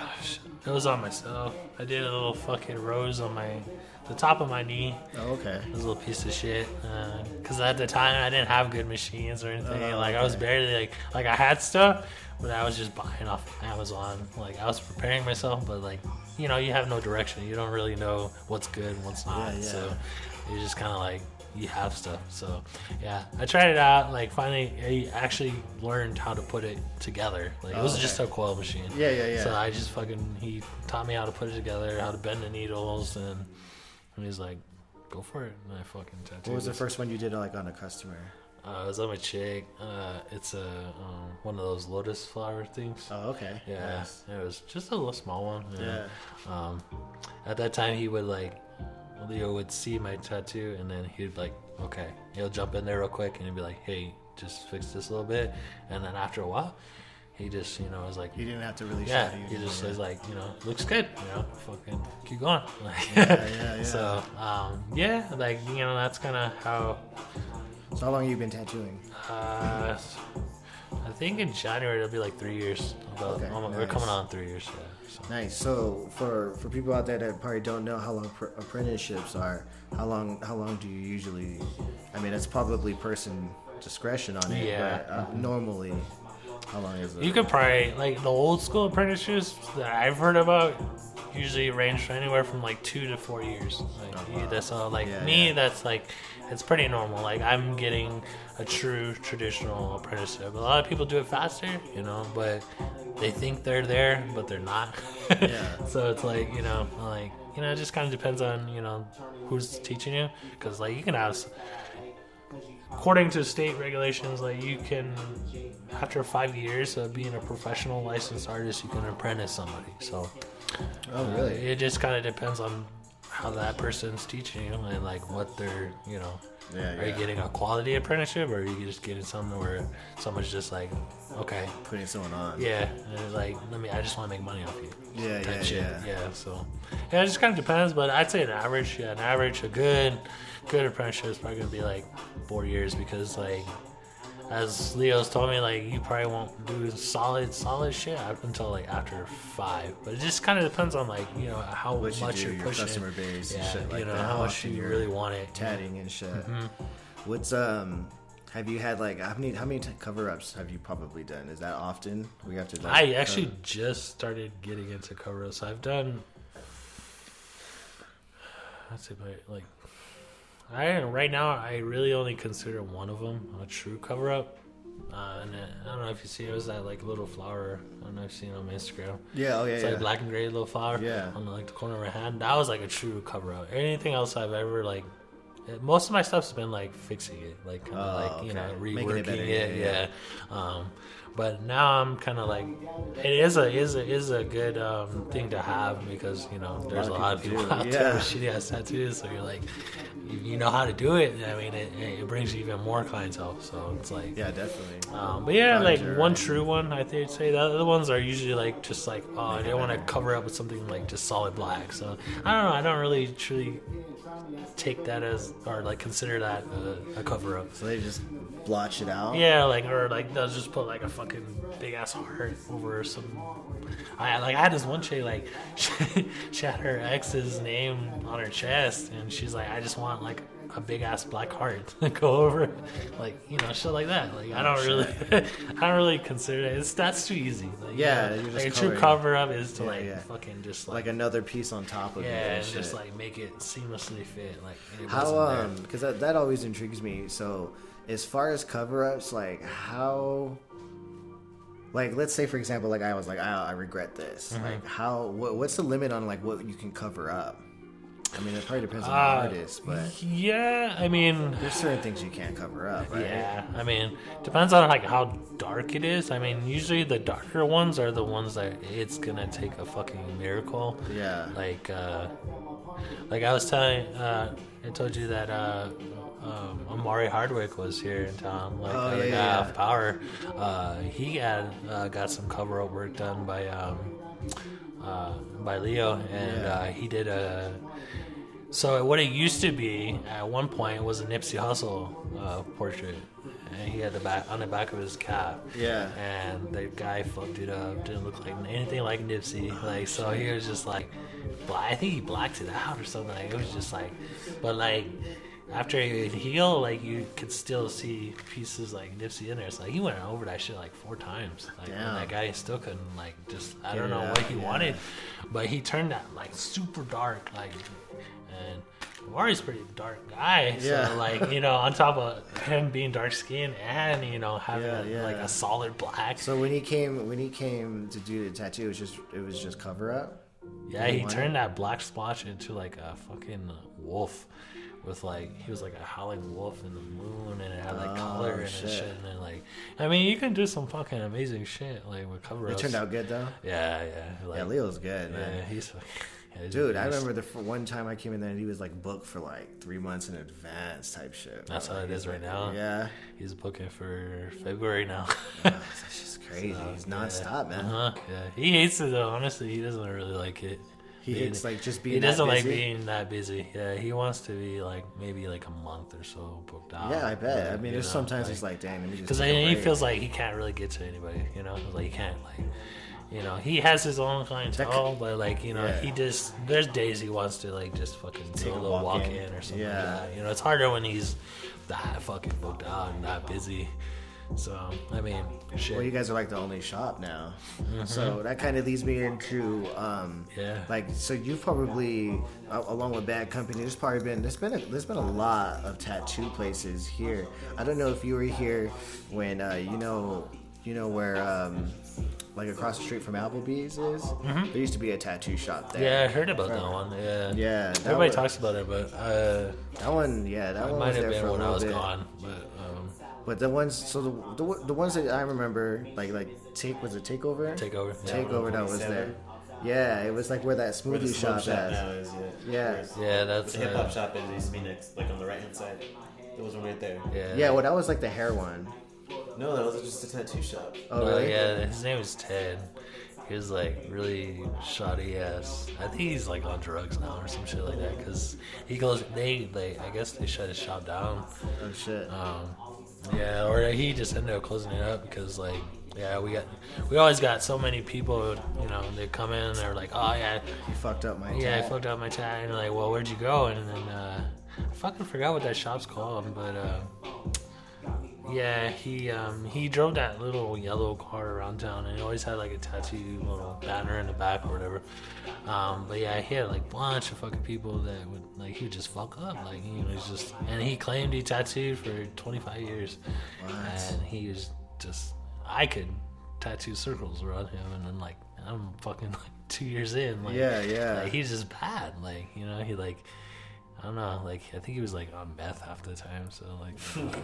it was on myself. I did a little fucking rose on my, the top of my knee. Oh, okay. It was a little piece of shit. Uh, because at the time I didn't have good machines or anything. Oh, like I was barely like like I had stuff, but I was just buying off Amazon. Like I was preparing myself, but like you know you have no direction. You don't really know what's good and what's not. Yeah, yeah. So you're just kind of like you have stuff. So yeah, I tried it out. Like finally, I actually learned how to put it together. Like it was Oh, okay. just a coil machine. Yeah, yeah, yeah. So I just fucking he taught me how to put it together, how to bend the needles, and, and he's like, "Go for it." And I fucking tattooed. What was the first one you did like on a customer? Uh, it was on my chick. Uh, it's a um, one of those lotus flower things. Oh, okay. yeah, Nice. it was just a little small one. Yeah. Um, at that time, he would like Leo would see my tattoo, and then he'd like, okay, he'll jump in there real quick, and he'd be like, hey, just fix this a little bit, and then after a while, he just you know was like, You didn't have to really yeah, he just yeah. says like, you know, looks good, you know, fucking keep going. Like, yeah, yeah. So, um, yeah, like you know, that's kind of how. So how long have you been tattooing? Uh, I think in January it'll be like three years. About, Okay, almost- We're coming on three years. Yeah. So. Nice. So for for people out there that probably don't know how long pr- apprenticeships are, how long how long do you usually? I mean, it's probably person discretion on it. Yeah. But, uh, normally, how long is it? You could probably like the old school apprenticeships that I've heard about. Usually range from anywhere from like two to four years. Like oh, wow. that's all. Like Yeah, me, yeah. that's like it's pretty normal. Like I'm getting a true traditional apprenticeship. A lot of people do it faster, you know, but they think they're there, but they're not. Yeah. so it's like you know, like you know, it just kind of depends on you know who's teaching you, because like you can have. According to state regulations, like you can, after five years of being a professional licensed artist, you can apprentice somebody. So Oh, uh, really? it just kind of depends on how that person's teaching you and like what they're, you know. Yeah, Are you getting a quality apprenticeship, or are you just getting something where someone's just like, okay, Putting someone on. yeah, and it's like, let me, I just want to make money off you. Yeah, yeah, shit. yeah. Yeah, so yeah, it just kind of depends, but I'd say an average, yeah, an average, a good, good apprenticeship is probably gonna be like four years because like, as Leo's told me, like you probably won't do solid, solid shit up until like after five. But it just kind of depends on like you know how What you much do, are your pushing, customer base and yeah, shit like you know that, how much you really want it. Tatting and shit. Mm-hmm. What's um? Have you had like how many how many t- cover ups have you probably done? Is that often? We have to. Like, I actually just started getting into cover ups. I've done, I'd say, like, I right now I really only consider one of them a true cover up. Uh, and it, I don't know if you see it was that like little flower. I don't know if you've seen it on my Instagram. Yeah. Oh yeah. It's yeah. like black and gray little flower. Yeah. On like the corner of my hand. That was like a true cover up. Anything else I've ever like. it- Most of my stuff's been like fixing it, like kind of Oh, like you okay. know Making reworking it better, it, yeah, yeah. yeah. Um, but now I'm kind of like, it is a is a is a good um, thing to have because you know there's a lot of people, people do, out there with shitty ass tattoos, so you're like, you, know how to do it. I mean, it, it brings you even more clientele. So it's like, Yeah, definitely. um, but yeah, like one true one, I think I'd say the other ones are usually like just like oh, I didn't want to cover up with something like just solid black. So I don't know. I don't really truly take that as or like consider that a, a cover up. So they just blotch it out. Yeah, like or like they'll just put like a fucking big ass heart over some. I like I had this one chick like she, she had her ex's name on her chest and she's like I just want like a big ass black heart to go over it. like you know shit like that like I don't really I don't really consider it it's that's too easy like, you Yeah, know, you're just like a true cover up is to Yeah, like yeah. fucking just Like like, another piece on top of it. yeah and and shit. just like make it seamlessly fit like How um because that, that always intrigues me. So as far as cover ups, like how like let's say for example, like I was like I, I regret this. Mm-hmm. Like how what, what's the limit on like what you can cover up? I mean, it probably depends on Uh, the artist, but yeah I mean there's certain things you can't cover up, right? Yeah, I mean, depends on like how dark it is. I mean, usually the darker ones are the ones that it's gonna take a fucking miracle. Yeah. Like, uh, like I was telling, uh, I told you that uh, um, Omari Hardwick was here in town. Like, Oh, the yeah, guy yeah, off. Power. Uh, he had uh, got some cover up work done by um, uh, by Leo, and Yeah. uh, he did a. So what it used to be at one point was a Nipsey Hussle uh, portrait, and he had the back on the back of his cap. Yeah. And the guy fucked it up. Didn't look like anything like Nipsey. Like so, he was just like. I think he blacked it out or something. Like, it was just like, but like. After he healed, like you could still see pieces like Nipsey in there. So like, he went over that shit like four times. Like that guy still couldn't like just I Get don't know out, what he yeah. wanted, but he turned that like super dark like and Mari's a pretty dark guy. Yeah. So like, you know, on top of him being dark skinned and, you know, having Yeah, a- yeah. like a solid black. So when he came when he came to do the tattoo, it was just it was just cover up. yeah, he wanted- turned that black splotch into like a fucking wolf with like he was like a howling wolf in the moon and it had like Oh, color and shit. shit and then like I mean you can do some fucking amazing shit like with cover It turned out good though. Yeah, yeah. Like, Yeah, Leo's good, Yeah, man. he's yeah, he's Dude, I remember the one time I came in there and he was like booked for like three months in advance type shit. That's bro. how it He's right like- now. Yeah, He's booking for February now. that's just crazy. He's nonstop, man. Uh-huh. Yeah, he hates it though. Honestly, he doesn't really like it. He hates like just being. He doesn't like being that busy. Yeah, he wants to be like maybe like a month or so booked out. Yeah, I bet. I mean, there's know, sometimes he's like, "Dang, let me just." because he feels like he can't really get to anybody. You know, like he can't like. You know, he has his own clientele, but like you know, Yeah. he just there's days he wants to like just fucking take a little walk in. in or something Yeah. like. You know, it's harder when he's that fucking booked out and that busy. So I mean, shit. Well, you guys are like the only shop now, so that kind of leads me into um, Mm-hmm. Yeah. like so you've probably along with Bad Company. There's probably been there's been a, there's been a lot of tattoo places here. I don't know if you were here when uh, you know you know where um, like across the street from Applebee's is. There used to be a tattoo shop there. Mm-hmm. yeah, I heard about that one. Yeah. Yeah, Everybody was- talks about it, but uh, That one, yeah, that one might was have there been for a when I was bit. gone. But But the ones, so the, the the ones that I remember, like like take was it takeover? takeover. Yeah. Takeover that was there. Yeah, it was like where that Where the smoothie smoke shop shop at. now is, yeah. Yeah. Yeah, that's The hip hop uh, shop is used to be next, like on the right hand side. There was one right there. yeah. Yeah, well, that was like the hair one. No, that was just a tattoo shop. Oh, No, really? yeah, his name was Ted. He was like really shoddy ass. I think he's like on drugs now or some shit like that. Cause he goes, they, they, I guess they shut his shop down. Oh shit. Um, yeah, or he just ended up closing it up because like, yeah, we got, we always got so many people. You know, they come in, and they're like, oh yeah, you fucked up my. yeah, I fucked up my tag. And they're like, well, where'd you go? And then uh, I fucking forgot what that shop's called, but uh, yeah, he um, he drove that little yellow car around town, and he always had like a tattoo little banner in the back or whatever. Um, but yeah, he had like a bunch of fucking people that would like he would just fuck up, like you know, he's just and he claimed he tattooed for 25 years, and he was just I could tattoo circles around him, and then like I'm fucking like two years in, like Yeah, yeah. like he's just bad, like you know, he like. I don't know, like I think he was like on meth half the time, so like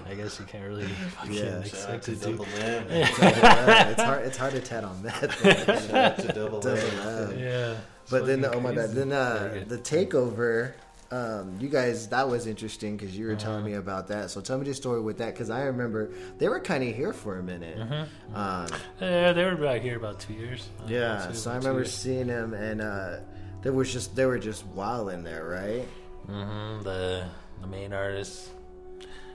I guess you can't really fucking Yeah. Expect to it to. Double M. Yeah, it's hard. It's hard to tat on meth. Shout out to Double Double M. M. Yeah, But then, fucking oh my bad. Then uh, the takeover. Um, you guys, that was interesting because you were Uh-huh. telling me about that. So tell me the story with that because I remember they were kind of here for a minute. Mm-hmm. Um, Yeah, they were back here about two years. Uh, yeah, two- so I remember seeing them, and uh, there was just they were just wild in there, right? Mhm, the the main artist.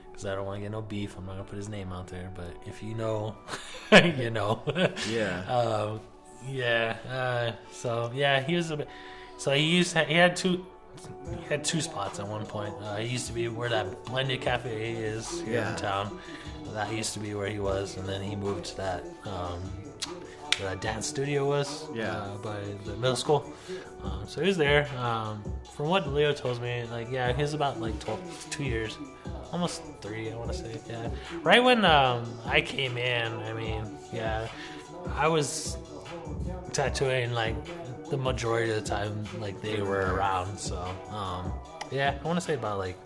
Because I don't want to get no beef, I'm not gonna put his name out there. But if you know, you know. Yeah. Um, yeah. Uh, so yeah, he was a bit. So he used he had two. He had two spots at one point. Uh, he used to be where that blended cafe is here Yeah. in town. That used to be where he was, and then he moved to that um, where that dance studio was. Yeah. Uh, by the middle school. Um, so he was there. Um, from what Leo tells me, like yeah, he was about like 12, two years, almost three. I want to say yeah. Right when um, I came in, I mean yeah, I was tattooing like the majority of the time like they were around. So um, yeah, I want to say about like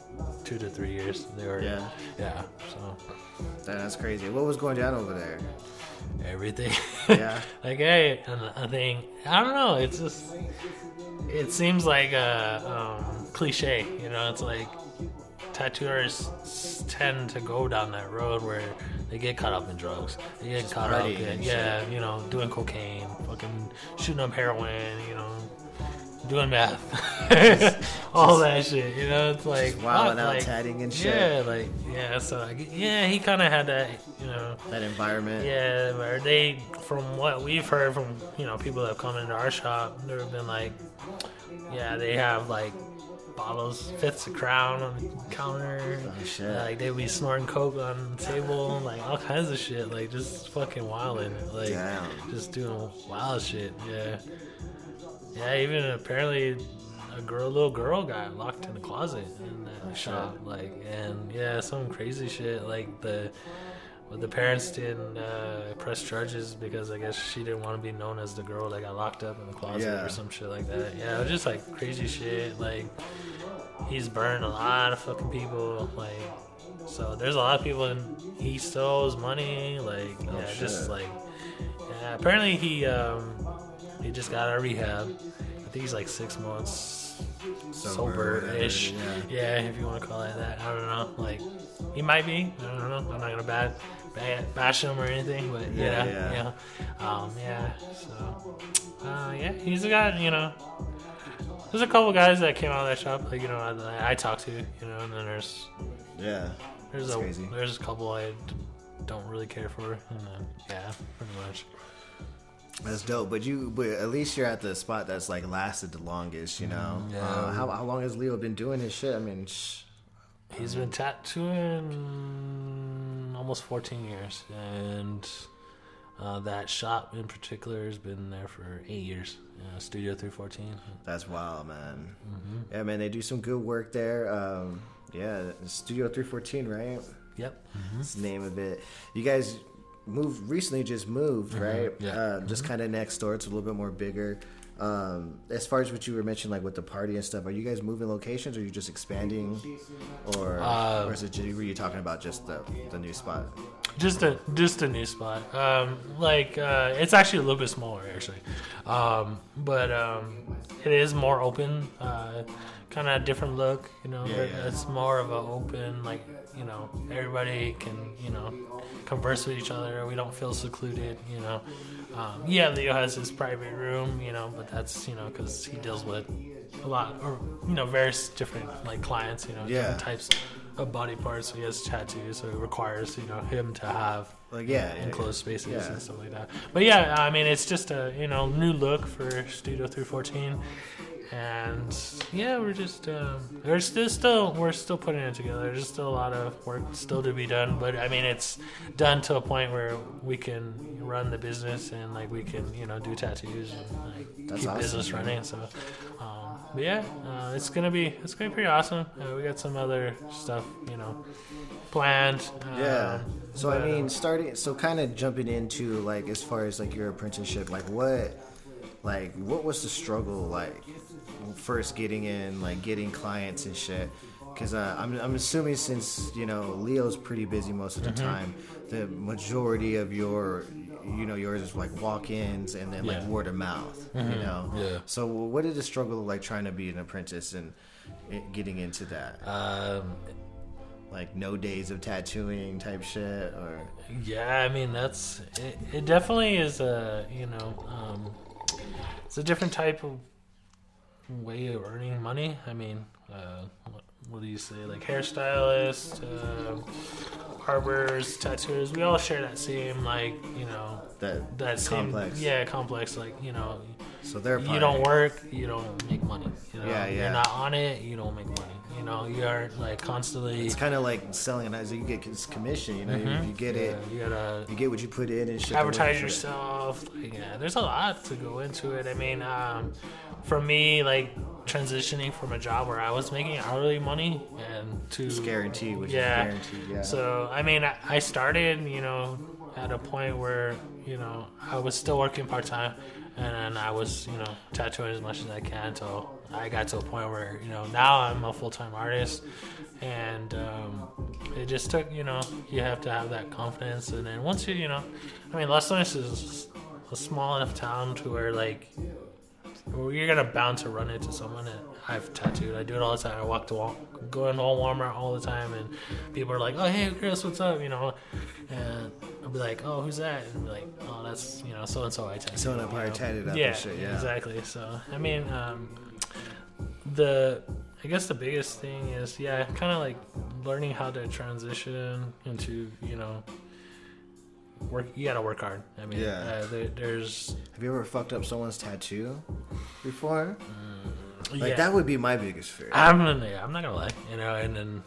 two to three years they were. Yeah. Yeah. So That's crazy. What was going down over there? everything. Yeah. like hey, and I think I don't know. It's just it seems like a um, cliche. You know, it's like tattooers tend to go down that road where they get caught up in drugs. They get caught up in yeah, you know, doing cocaine, fucking shooting up heroin. You know. Doing math, all that shit, you know. It's like wilding out, like, tatting and shit. Yeah, like yeah. So like, yeah, he kind of had that, you know. That environment. Yeah, where they, from what we've heard from you know people that have come into our shop, they've been like, yeah, they have like bottles, fifths of Crown on the counter. Oh, shit. Like they'd be snorting coke on the table, like all kinds of shit, like just fucking wilding, like Damn. just doing wild shit. Yeah, yeah. Even apparently, a girl, little girl, got locked in the closet in that shop. Like, and yeah, some crazy shit. Like the, but the parents didn't uh, press charges because I guess she didn't want to be known as the girl that got locked up in the closet Yeah. or some shit like that. Yeah, it was just like crazy shit. Like, he's burned a lot of fucking people. Like, so there's a lot of people, and he still owes money. Like, yeah, just like, yeah. Apparently he um he just got out of rehab. I think he's like six months Sober, ish. whatever, yeah. if you want to call it that. I don't know. Like, he might be. I don't know. I'm not gonna bad, bad bash him or anything, but Yeah, yeah, yeah. yeah, um, yeah. So, uh, yeah, he's a guy. You know, there's a couple guys that came out of that shop. Like, you know, I, I talked to. You know, and then there's Yeah. there's That's a crazy. there's a couple I don't really care for, and then yeah, pretty much. That's dope. But you, but at least you're at the spot that's like lasted the longest. You know. yeah. Uh, how how long has Leo been doing his shit? I mean, sh- He's been tattooing almost 14 years, and uh, that shop in particular has been there for eight years. Uh, Studio 314. That's wild, man. Yeah, man, they do some good work there. Um, yeah, Studio 314, right? Yep. That's the name of it. You guys moved recently, just moved, right? yeah. Uh, just kind of next door. It's a little bit more bigger. Um, as far as what you were mentioning, like with the party and stuff, are you guys moving locations? Or are you just expanding, or, Uh, or is it? Were you talking about just the the new spot? Just a just a new spot. Um, like uh, it's actually a little bit smaller actually, um, but um, it is more open. Uh, kind of a different look. You know, Yeah, yeah. it's more of an open like you know everybody can you know converse with each other. We don't feel secluded. You know. Um, yeah, Leo has his private room, you know, but that's you know because he deals with a lot or you know various different like clients, you know, Yeah. different types of body parts. So he has tattoos, so it requires you know him to have Like, yeah, yeah, enclosed spaces Yeah. and stuff like that. But yeah, I mean, it's just a you know new look for Studio 314, and yeah, we're just um, there's still still we're still putting it together. There's still a lot of work still to be done, but I mean, it's done to a point where we can run the business and like we can you know do tattoos and like That's keep awesome, business man. running. So. Um, but yeah, uh, it's gonna be it's gonna be pretty awesome. Uh, we got some other stuff, you know, planned. Yeah. um, So I but, uh, mean, starting so kind of jumping into like as far as like your apprenticeship, like what, like what was the struggle like first getting in, like getting clients and shit. Because uh, I'm I'm assuming since you know Leo's pretty busy most of the Mm-hmm. time, the majority of your you know yours is like walk-ins and then like Yeah. Mm-hmm. word of mouth. You know. Yeah. So what did the struggle like trying to be an apprentice and getting into that? um, Like no days of tattooing type shit or. Yeah, I mean that's it, it. Definitely is a you know, um, it's a different type of way of earning money. I mean, uh, what, what do you say? Like hairstylists, uh, barbers, tattooers. We all share that same like you know that that same complex. yeah complex. Like you know, So they're you don't work, you don't make money. You know? Yeah, yeah. You're not on it, you don't make money. You know, you are like constantly. It's kind of like selling it as you get this commission. You know, you, you get it, you gotta you get what you put in and shit. advertise yourself. Like, yeah, there's a lot to go into it. I mean, um, for me, like transitioning from a job where I was making hourly money and to It's guaranteed, which yeah. is guaranteed. Yeah. So I mean, I, I started, you know, at a point where you know I was still working part time, and I was, you know, tattooing as much as I can So I got to a point where you know now I'm a full time artist, and um, it just took, you know, you have to have that confidence, and then once you, you know, I mean, Los Lunas is a small enough town to where like you're gonna bound to run into someone that I've tattooed. I do it all the time. I walk to Wal- go into Walmart all the time, and people are like, "Oh, hey, Chris, what's up?" You know, and I'll be like, "Oh, who's that?" And be like, "Oh, that's you know, so and so I tattooed." So-and-so you probably know? tatted up yeah, shit, yeah. exactly. So I mean, um, the I guess the biggest thing is yeah, kind of like learning how to transition into you know. Work, you gotta work hard. I mean, Yeah. uh, there, there's Have you ever fucked up someone's tattoo before? Like yeah. that would be my biggest fear. I'm gonna, yeah, I'm not gonna lie, you know, and then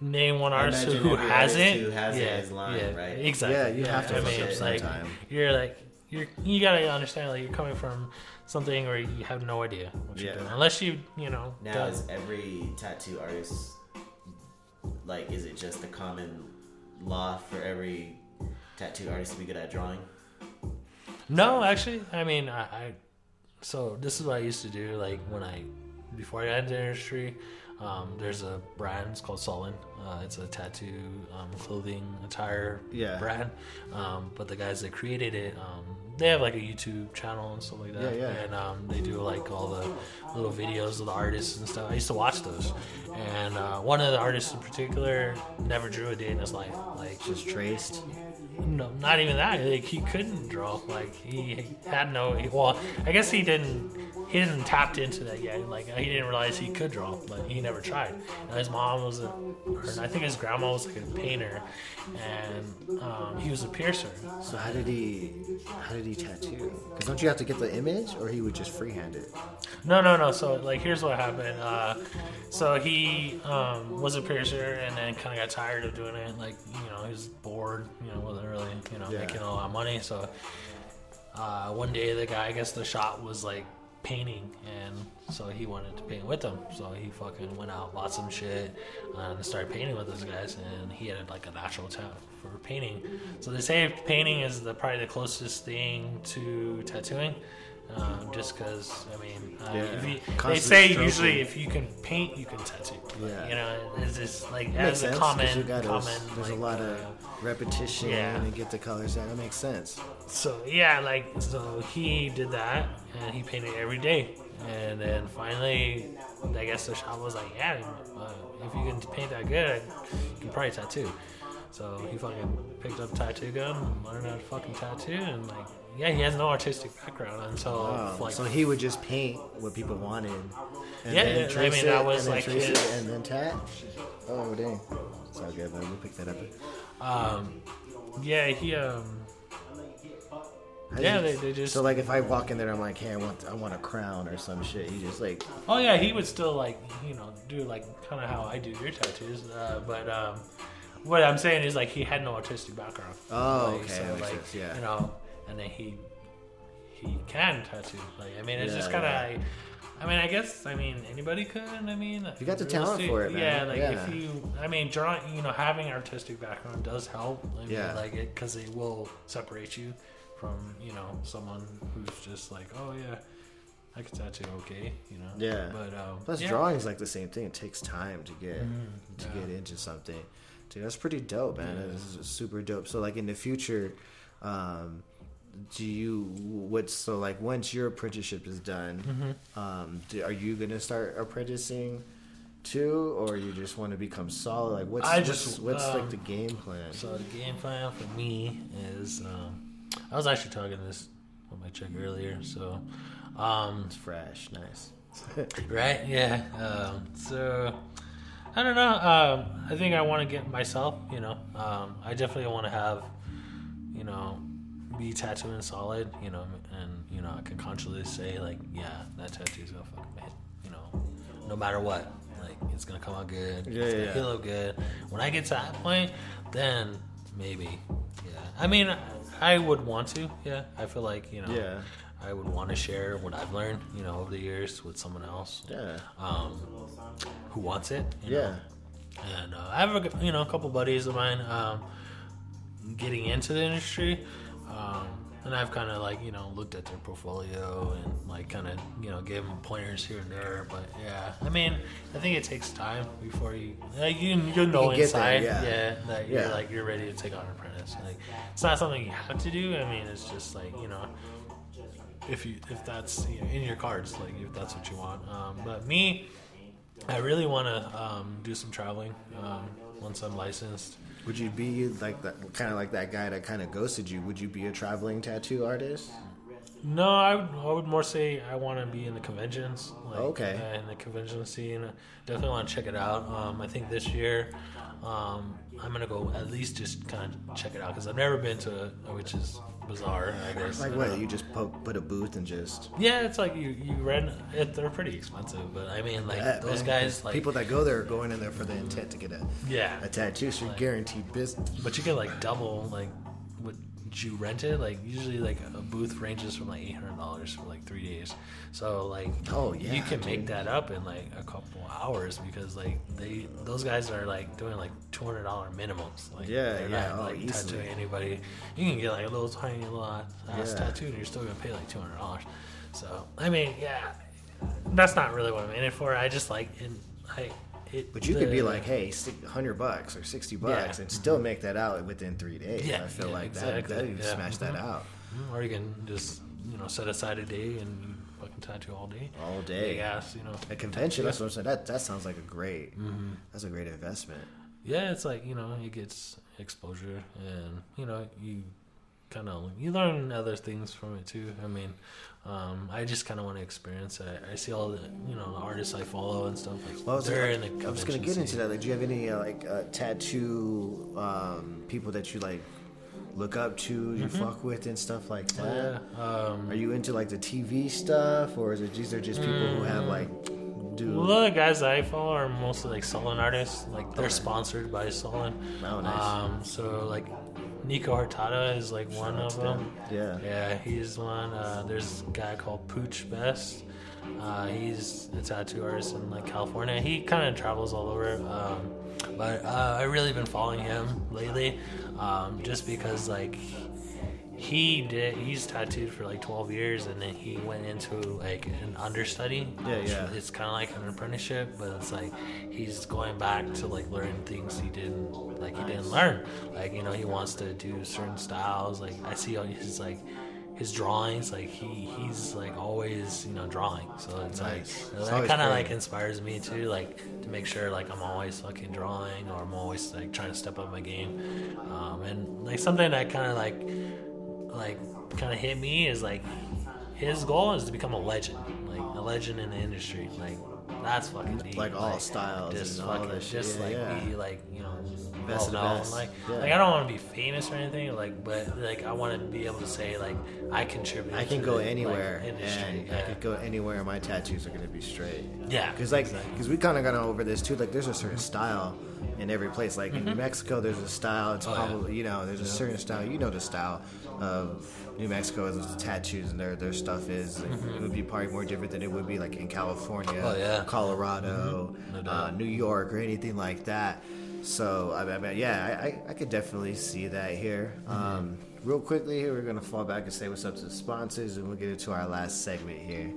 name one artist who, who hasn't. it. who has it yeah, is lying, yeah, right? Exactly. Yeah, you have to I mean, up it's like sometime. you're like you're you gotta understand like you're coming from something where you have no idea what you're Yeah. doing unless you you know. Now, done- is every tattoo artist like? Is it just a common law for every tattoo artist to be good at drawing? No, actually, I mean, I, I. So this is what I used to do. Like when I, before I got into the industry, um, there's a brand. It's called Sullen. Uh, it's a tattoo, um, clothing, attire Yeah. brand. Um, but the guys that created it, um, they have like a YouTube channel and stuff like that. Yeah, yeah. And um, they do like all the little videos of the artists and stuff. I used to watch those. And uh, one of the artists in particular never drew a day in his life. Like Just traced. No, not even that. Like he couldn't draw. Like he had no. Well, I guess he didn't. He didn't tapped into that yet. Like he didn't realize he could draw, but he never tried. And his mom was a, or I think his grandma was like a painter, and um, he was a piercer. So how did he? How did he tattoo? Because don't you have to get the image, or he would just freehand it? No, no, no. So like, here's what happened. Uh, so he um, was a piercer, and then kind of got tired of doing it. Like, you know, he was bored. You know, wasn't really, you know, Yeah. making a lot of money. So uh, one day, the guy, I guess the shop was like painting, and so he wanted to paint with them. So he fucking went out, bought some shit, and started painting with those guys. And he had like a natural talent for painting. So they say painting is the probably the closest thing to tattooing. Um, just because, I mean, uh, Yeah. if you, they say usually if you can paint, you can tattoo. Yeah. You know, it's just like Makes as a common, gotta- common. there's like, a lot of uh, repetition Yeah. and get the colors out. That makes sense. So yeah, like so he did that and he painted every day, and then finally, I guess the shop was like, yeah, uh, if you can paint that good, you can probably tattoo. So he fucking picked up a tattoo gun learned how to fucking tattoo, and like, yeah, he has no artistic background until Oh, like so he would just paint what people wanted. And Yeah, then yeah, I trace mean, it, that was and then like trace his- it, and then tat. Oh dang, it's all good, man. We'll pick that up. um, yeah, he um, How yeah, do they, they just So like, if I walk in there, I'm like, hey, I want, I want a crown or some shit. You just like, Oh yeah, he would still like you know do like kind of how I do your tattoos, uh, but um, what I'm saying is like he had no artistic background. Oh, Like, okay, so, like, sense, yeah. You know, and then he he can tattoo. Like I mean, it's Yeah, just kind of. yeah. I mean, I guess I mean anybody could. I mean, You got the talent for it, man. Yeah, like Yeah. if you, I mean, drawing, you know, having artistic background does help. I mean, Yeah. like it because it will separate you from you know someone who's just like, oh yeah, I can tattoo, okay, you know. Yeah. But um, plus yeah. drawing's like the same thing. It takes time to get to yeah. get into something. Dude, that's pretty dope, man. This is super dope. So like in the future, um, do you what's so like once your apprenticeship is done, Mm-hmm. um, do, are you gonna start apprenticing? Too, or you just want to become solid? Like, what's I what's, just, what's like um, the game plan? So the game plan for me is, um, I was actually talking this with my chick earlier. So, um, It's fresh, nice. right, yeah. Um, so I don't know. Um, I think I want to get myself. You know, um, I definitely want to have, you know, be tattooing solid. You know, and you know, I can consciously say like, yeah, that tattoo's gonna fucking hit. You know, no matter what. Like it's gonna come out good. Yeah, it's gonna feel good. When I get to that point, then maybe. Yeah. I mean, I would want to. Yeah. I feel like you know. Yeah. I would want to share what I've learned, you know, over the years with someone else, Yeah. um, who wants it. Yeah. Know? And uh, I have a, you know a couple buddies of mine um, getting into the industry, um, and I've kind of like you know looked at their portfolio and like kind of you know gave them pointers here and there. But yeah, I mean, I think it takes time before you like you you know can get there, inside, yeah. yeah, that you're Yeah. like you're ready to take on an apprentice. Like it's not something you have to do. I mean, it's just like you know if you if that's you know, in your cards, like if that's what you want. Um, but me, I really want to um, do some traveling um, once I'm licensed. Would you be like that, kind of like that guy that kind of ghosted you? Would you be a traveling tattoo artist? No, I would, I would more say I want to be in the conventions. Like, Okay. uh, in the convention scene, definitely want to check it out. Um, I think this year, um, I'm gonna go at least just kind of check it out because I've never been to, which is bizarre. I guess. Like what? You just po- put a booth and just Yeah, it's like you you rent. It, they're pretty expensive, but I mean, like Yeah, those man. guys, like people that go there are going in there for the intent to get a, yeah, a tattoo, so you're Like- guaranteed business. But you get like double like what you rented. Like usually like a booth ranges from like eight hundred dollars for like three days. So like Oh, yeah, you can make that up in like a couple hours because like they those guys are like doing like two hundred dollar minimums. Like Yeah, yeah, not oh, like easily. tattooing anybody. You can get like a little tiny little ass uh, Yeah. tattoo and you're still gonna pay like two hundred dollars. So I mean yeah, that's not really what I'm in it for. I just like in I. It, But you could be like, hey, hundred bucks or sixty bucks, Yeah. and still make that out within three days. Yeah, I feel yeah, like exactly, that, that you yeah. smash that Mhm. out Mm, Or you can just, you know, set aside a day and fucking tattoo all day. all day. Ass, you know. A convention. That's what I'm saying. That that sounds like a great. Mm-hmm. That's a great investment. Yeah, it's like, you know, it gets exposure and, you know, you kind of, you learn other things from it too. I mean, um, I just kind of want to experience it. I see all the, you know, the artists I follow and stuff. Like, Well, I was, they're like, in the I was gonna get into that. Like, do you have any uh, like uh, tattoo um, people that you like look up to, you fuck with, and stuff like that? Yeah. Um, Are you into like the TV stuff, or is it these are just people who have like, do a lot the guys that I follow are mostly like Sullen artists. Like they're sponsored by Sullen. Oh, nice. Um, so like Nico Hurtado is like one of them. yeah, Yeah, he's one. Uh, there's a guy called Pooch Best. Uh, he's a tattoo artist in like California. He kind of travels all over. Um, but uh, I really been following him lately, um, just because like he did. He's tattooed for like 12 years, and then he went into like an understudy. Yeah, yeah. It's kind of like an apprenticeship, but it's like he's going back to like learn things he didn't like he didn't learn. Like you know, he wants to do certain styles. Like I see on his like his drawings like he he's like always you know drawing so it's Nice. like It's that kind of like inspires me too like to make sure like i'm always fucking drawing or i'm always like trying to step up my game um, and like something that kind of like like kind of hit me is like his goal is to become a legend like a legend in the industry like that's fucking deep. Like all styles just and fucking, just yeah, like yeah. be like you know Best of the well known. best, Like, yeah. like I don't want to be famous or anything. Like, but like I want to be able to say like I contribute. I can go the, anywhere, industry. and I could go anywhere. and My tattoos are gonna be straight. Yeah, Because like, exactly. because we kind of got over this too. Like, there's a certain style in every place. Like in New Mexico, there's a style. It's Mm-hmm. Oh, probably you know, there's a certain style. You know the style of New Mexico is the tattoos and their their stuff is. Like, It would be probably more different than it would be like in California, Mm-hmm. Oh, yeah. Colorado, No uh. New York, or anything like that. So I mean, I mean, yeah, I, I, I could definitely see that here. Mm-hmm. Um, real quickly here, we're gonna fall back and say what's up to the sponsors, and we'll get into our last segment here.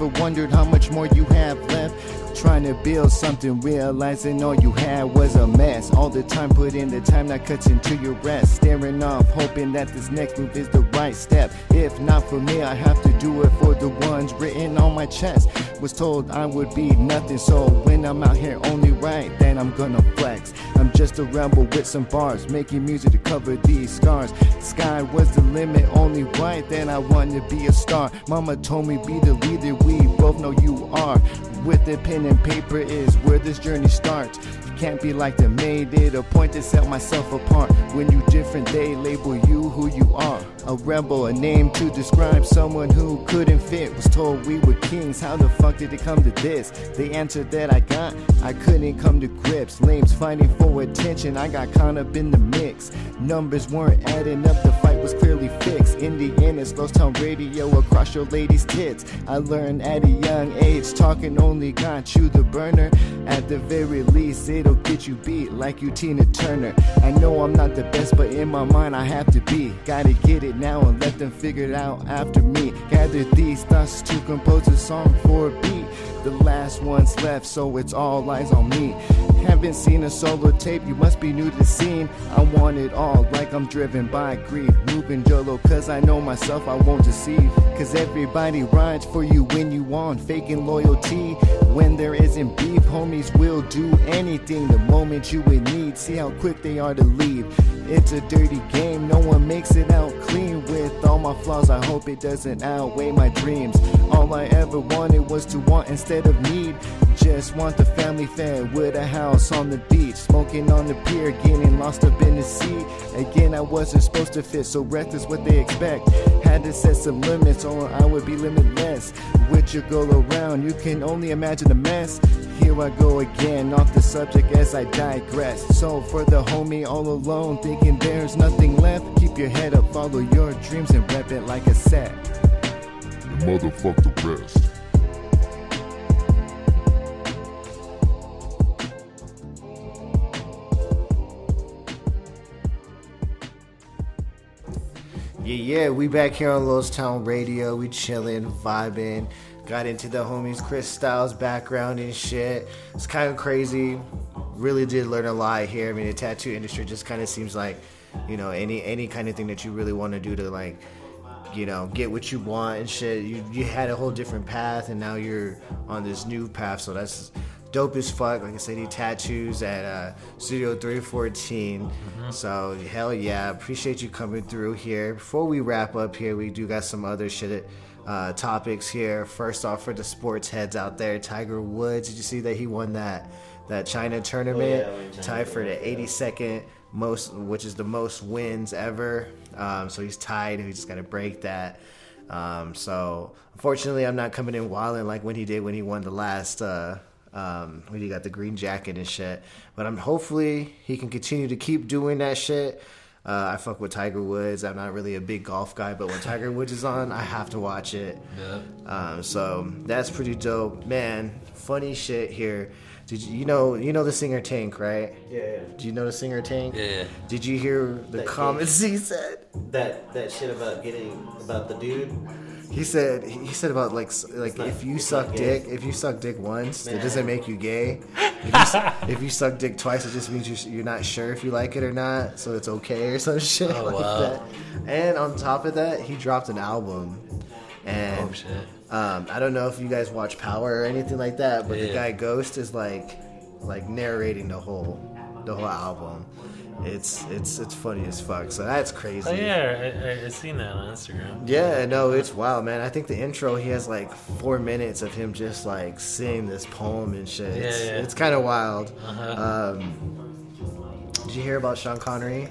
Ever wondered how much more you have left? Trying to build something, realizing all you had was a mess. All the time put in the time that cuts into your rest. Staring off, hoping that this next move is the right step. If not for me, I have to do it for the ones written on my chest. Was told I would be nothing, so when I'm out here only right, then I'm gonna flex. Just a rebel with some bars, making music to cover these scars. Sky was the limit, only right, then I wanted to be a star. Mama told me be the leader, we both know you are. With the pen and paper is where this journey starts. You can't be like the made it a point to set myself apart. When you different, they label you who you are. A rebel, a name to describe someone who couldn't fit. Was told we were kings. How the fuck did it come to this? The answer that I got, I couldn't come to grips. Lames fighting for attention, I got caught up in the mix. Numbers weren't adding up, the fight clearly. In the end, it's Lost Town Radio across your lady's tits. I learned at a young age, talking only got you the burner. At the very least, it'll get you beat like you Tina Turner. I know I'm not the best, but in my mind I have to be. Gotta get it now and let them figure it out after me. Gather these thoughts to compose a song for a beat. The last one's left, so it's all lies on me. Haven't seen a solo tape, you must be new to the scene. I want it all, like I'm driven by greed. Moving YOLO, cause I know myself I won't deceive. Cause everybody rides for you when you want. faking loyalty. When there isn't beef, homies will do anything the moment you in need. See how quick they are to leave. It's a dirty game, no one makes it out clean. With all my flaws, I hope it doesn't outweigh my dreams. All I ever wanted was to want instead of need. Just want the family fed with a house on the beach. Smoking on the pier, getting lost up in the sea. Again, I wasn't supposed to fit, so reckless what they expect. Had to set some limits or I would be limitless. With your go around, you can only imagine the mess. Here I go again, off the subject as I digress. So for the homie all alone, thinking there's nothing left, keep your head up, follow your dreams and rep it like a set. and motherfuck the rest. Yeah, yeah, we back here on Lost Town Radio. We chilling, vibing. Got into the homies Chris Styles background and shit. It's kind of crazy. Really did learn a lot here. I mean, the tattoo industry just kind of seems like, you know, any any kind of thing that you really want to do to like you know get what you want and shit. You you had a whole different path, and now you're on this new path. So that's dope as fuck. Like I said, he tattoos at uh, Studio 314. So hell yeah, appreciate you coming through here. Before we wrap up here, we do got some other shit. Uh, topics here. First off, for the sports heads out there, Tiger Woods. Did you see that he won that that China tournament? Oh, yeah, China tied for the 82nd most, which is the most wins ever. Um, so he's tied. He just got to break that. Um, so unfortunately, I'm not coming in wilding like when he did when he won the last. Uh, um, when he got the green jacket and shit. But I'm hopefully he can continue to keep doing that shit. Uh, I fuck with Tiger Woods. I'm not really a big golf guy, but when Tiger Woods is on, I have to watch it. Yeah. Um, so that's pretty dope, man. Funny shit here. Did you, you know you know the singer Tank, right? Yeah, yeah. Do you know the singer Tank? Yeah. Did you hear the That comments he said? That that shit about getting about the dude. He said he said about like like if you suck dick, if you suck dick once, it doesn't make you gay. If you, if you suck dick twice, it just means you're, you're not sure if you like it or not, so it's okay or some shit Oh, like wow. that. And on top of that, he dropped an album, and Oh. Um, I don't know if you guys watch Power or anything like that, but the guy Ghost is like like narrating the whole the whole album. It's it's it's funny as fuck. So that's crazy. Oh yeah, I, I, I seen that on Instagram. Yeah, no, it's wild, man. I think the intro he has like four minutes of him just like saying this poem and shit. It's, Yeah, yeah. it's kind of wild. Uh-huh. Um, did you hear about Sean Connery?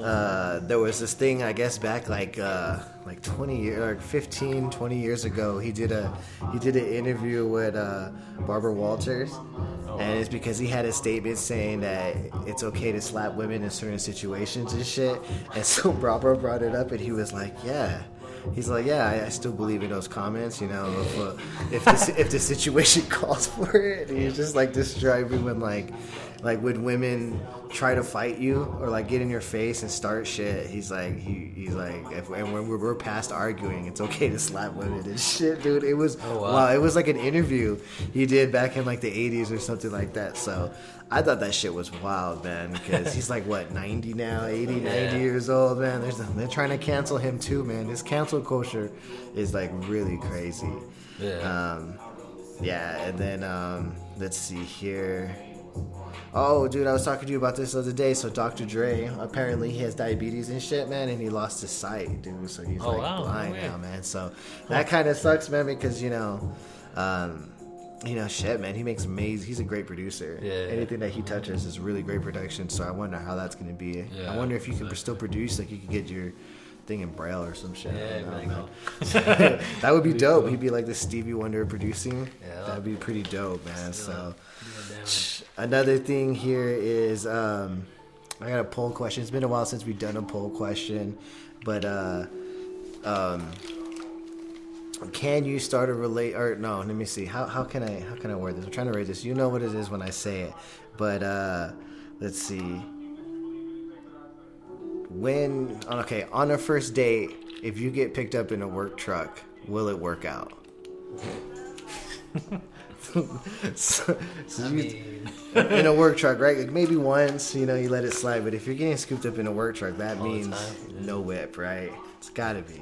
Uh, there was this thing, I guess, back like uh, like 20 years, like 15, 20 years ago. He did a he did an interview with uh, Barbara Walters, and it's because he had a statement saying that it's okay to slap women in certain situations and shit. And so Barbara brought it up, and he was like, "Yeah." He's like, yeah, I, I still believe in those comments. You know, if uh, if the, if the situation calls for it, and he's just like describing when like like when women try to fight you or like get in your face and start shit. He's like he he's like if, and when we're, we're past arguing, it's okay to slap women and shit, dude. It was Oh, wow. wow. It was like an interview he did back in like the '80s or something like that. So. I thought that shit was wild, man, because he's like, what, 90 now, 80, 90 years old, man. There's, they're trying to cancel him too, man. This cancel culture is like really crazy. Yeah. Um, yeah, and then um, let's see here. Oh, dude, I was talking to you about this the other day. So Dr. Dre, apparently he has diabetes and shit, man, and he lost his sight, dude. So he's Oh, like wow, blind weird. now, man. So that kind of sucks, man, because you know, um, you know, shit, man. He makes amazing. He's a great producer. Yeah. Anything that he touches is really great production. So I wonder how that's gonna be. Yeah, I wonder if you can still produce, like you could get your thing in braille or some shit. Yeah, know, man. that would be dope. He'd be like the Stevie Wonder producing. Yeah. That'd be pretty dope, man. So Damn. another thing here is um, I got a poll question. It's been a while since we've done a poll question, but uh, um, can you start a relate or no? Let me see. How how can I how can I word this? I'm trying to write this. You know what it is when I say it, but uh, let's see. When okay on a first date, if you get picked up in a work truck, will it work out? so, so I you, mean, in a work truck, right? Like maybe once, you know, you let it slide. But if you're getting scooped up in a work truck, that All means time, yeah. no whip, right? It's got to be.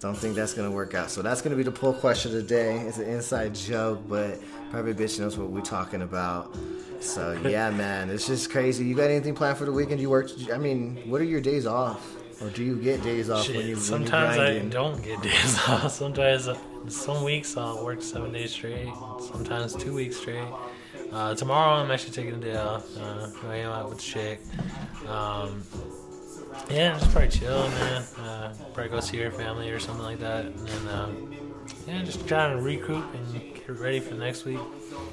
Don't think that's gonna work out. So that's gonna be the poll question today. It's an inside joke, but probably bitch knows what we're talking about. So yeah, man, it's just crazy. You got anything planned for the weekend? You work? I mean, what are your days off, or do you get days off shit, when you when sometimes you I don't get days off. Sometimes, uh, some weeks I'll work seven days straight. Sometimes two weeks straight. Uh, tomorrow I'm actually taking a day off. Uh, I am out with chick. Um, yeah, just probably chill, man. Uh, probably go see your family or something like that. And then, um, yeah, just trying to recruit and get ready for next week.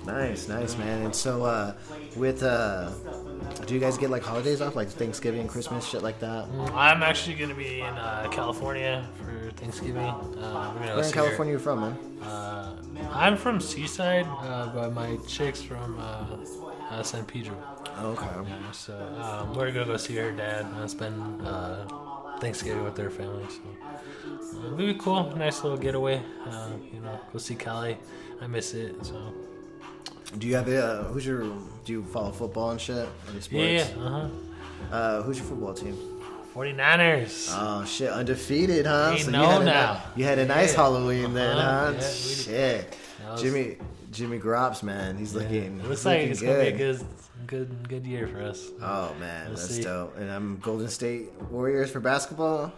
Nice, nice, man. And so, uh, with uh, do you guys get like holidays off, like Thanksgiving, Christmas, shit like that? I'm actually going to be in uh, California for Thanksgiving. Uh, we're gonna Where in. California you from, man? Uh, I'm from Seaside, uh, but my chick's from uh, uh, San Pedro. Okay. Yeah, so um, we're gonna go see her dad and spend uh, Thanksgiving with their family. So uh, it'll be cool, nice little getaway. Uh, you know, go see Cali. I miss it. So Do you have uh, who's your? Do you follow football and shit? Any sports? yeah, uh huh. Uh, who's your football team? 49ers. Oh shit, undefeated, huh? We you know had a, now. You had a nice Yeah. Halloween then, Uh-huh. huh? Yeah, shit. Was- Jimmy Jimmy Grops, man, he's looking. it looks he's like looking it's good. gonna be a good, good, good year for us. Oh man, We'll that's see. dope. And I'm Golden State Warriors for basketball.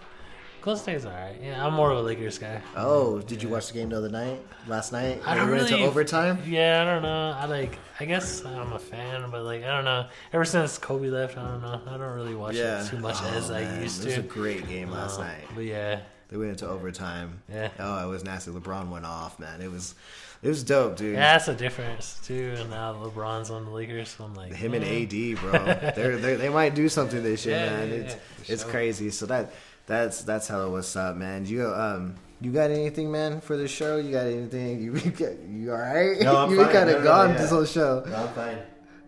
Golden State's alright. Yeah, I'm more of a Lakers guy. Oh, did you watch the game the other night? Last night? I don't went really. into overtime. Yeah, I don't know. I like. I guess I'm a fan, but like I don't know. Ever since Kobe left, I don't know. I don't really watch Yeah, it too much Oh, as I used to. It was a great game last Uh, night. But yeah, They went into overtime. Yeah. Oh, it was nasty. LeBron went off, man. It was, it was dope, dude. yeah, that's the difference too. And now LeBron's on the Lakers, so I'm like Him and mm. AD, bro. they're, they're, they might do something this year, Yeah, man. yeah, it's yeah, it's sure. crazy. So that that's that's how what's up, man. You um you got anything, man, for the show? You got anything? You you all right? No, I'm you fine. kind of no, gone yeah. this whole show. No, I'm fine.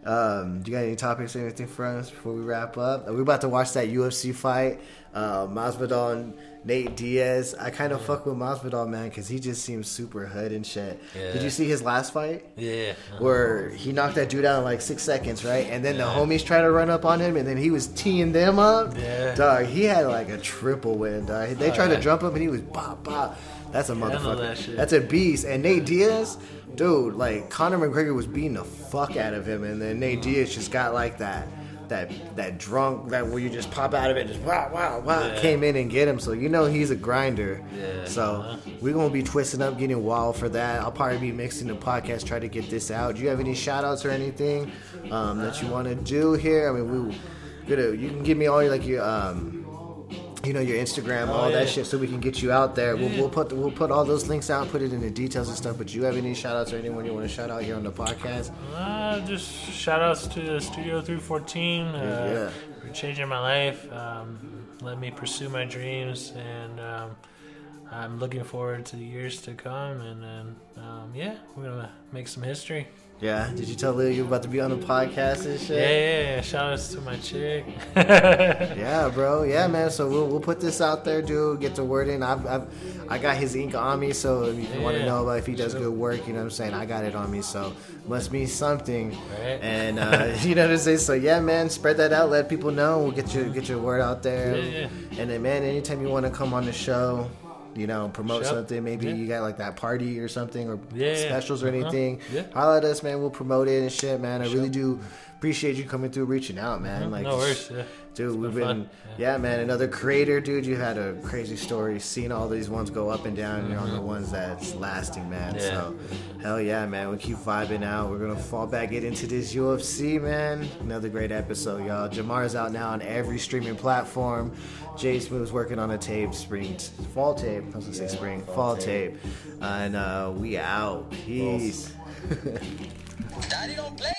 Um, do you got any topics or anything for us before we wrap up? We're about to watch that UFC fight. Uh, Masvidal and Nate Diaz. I kind of fuck with Masvidal, man, because he just seems super hood and shit. Did you see his last fight? Yeah. Where he knocked that dude out in like six seconds, right? And then the homies try to run up on him, and then he was teeing them up. Yeah. Dog, he had like a triple win, dog. They tried yeah. to jump him, and he was bop, bop. That's a motherfucker. that. That's a beast. And Nate Diaz, dude, like Conor McGregor was beating the fuck out of him, and then Nate Diaz just got like that. That, that drunk that where you just pop out of it just wow wow wow Yeah. came in and get him so you know he's a grinder Yeah. so Uh-huh. we're gonna be twisting up getting wild for that I'll probably be mixing the podcast try to get this out do you have any shout outs or anything um, that you want to do here I mean we gonna you can give me all your like your um you know your Instagram, all Oh, yeah. that shit, so we can get you out there. We'll, we'll put we'll put all those links out, put it in the details and stuff. But you have any shout outs or anyone you want to shout out here on the podcast? Uh, just shout outs to Studio 314 uh, for changing my life. Um, let me pursue my dreams, and um, I'm looking forward to the years to come. And then, um, yeah, we're gonna make some history. Yeah. Did you tell Lil you about to be on the podcast and Yeah, shit? yeah, yeah. Shout outs to my chick. Yeah, bro. Yeah, man. So we'll, we'll put this out there, dude. Get the word in. I've, I've I got his ink on me, so if you want to know about if he does good work, you know what I'm saying. I got it on me, so must mean something. Right. And uh, you know what I'm saying. So yeah, man. Spread that out. Let people know. We'll get your get your word out there. Yeah, And then, man, anytime you want to come on the show. You know, promote Sure. something. Maybe Yeah. you got like that party or something, or Yeah, yeah. specials or Uh-huh. anything. Yeah. Holla at us, man. We'll promote it and shit, man. I really do appreciate you coming through, reaching out, man. Like, no worries. Yeah. Dude, we've been been, fun. yeah. man. Another creator, dude. You had a crazy story. Seeing all these ones go up and down, and you're on the ones that's lasting, man. Mm-hmm. Yeah. So, hell yeah, man. We keep vibing out. We're gonna fall back get into this UFC, man. Another great episode, y'all. Jamar's out now on every streaming platform. Jay Smooth's working on a tape, spring, fall tape. I was gonna say spring, fall, tape. and uh, we out. Peace. Daddy don't play.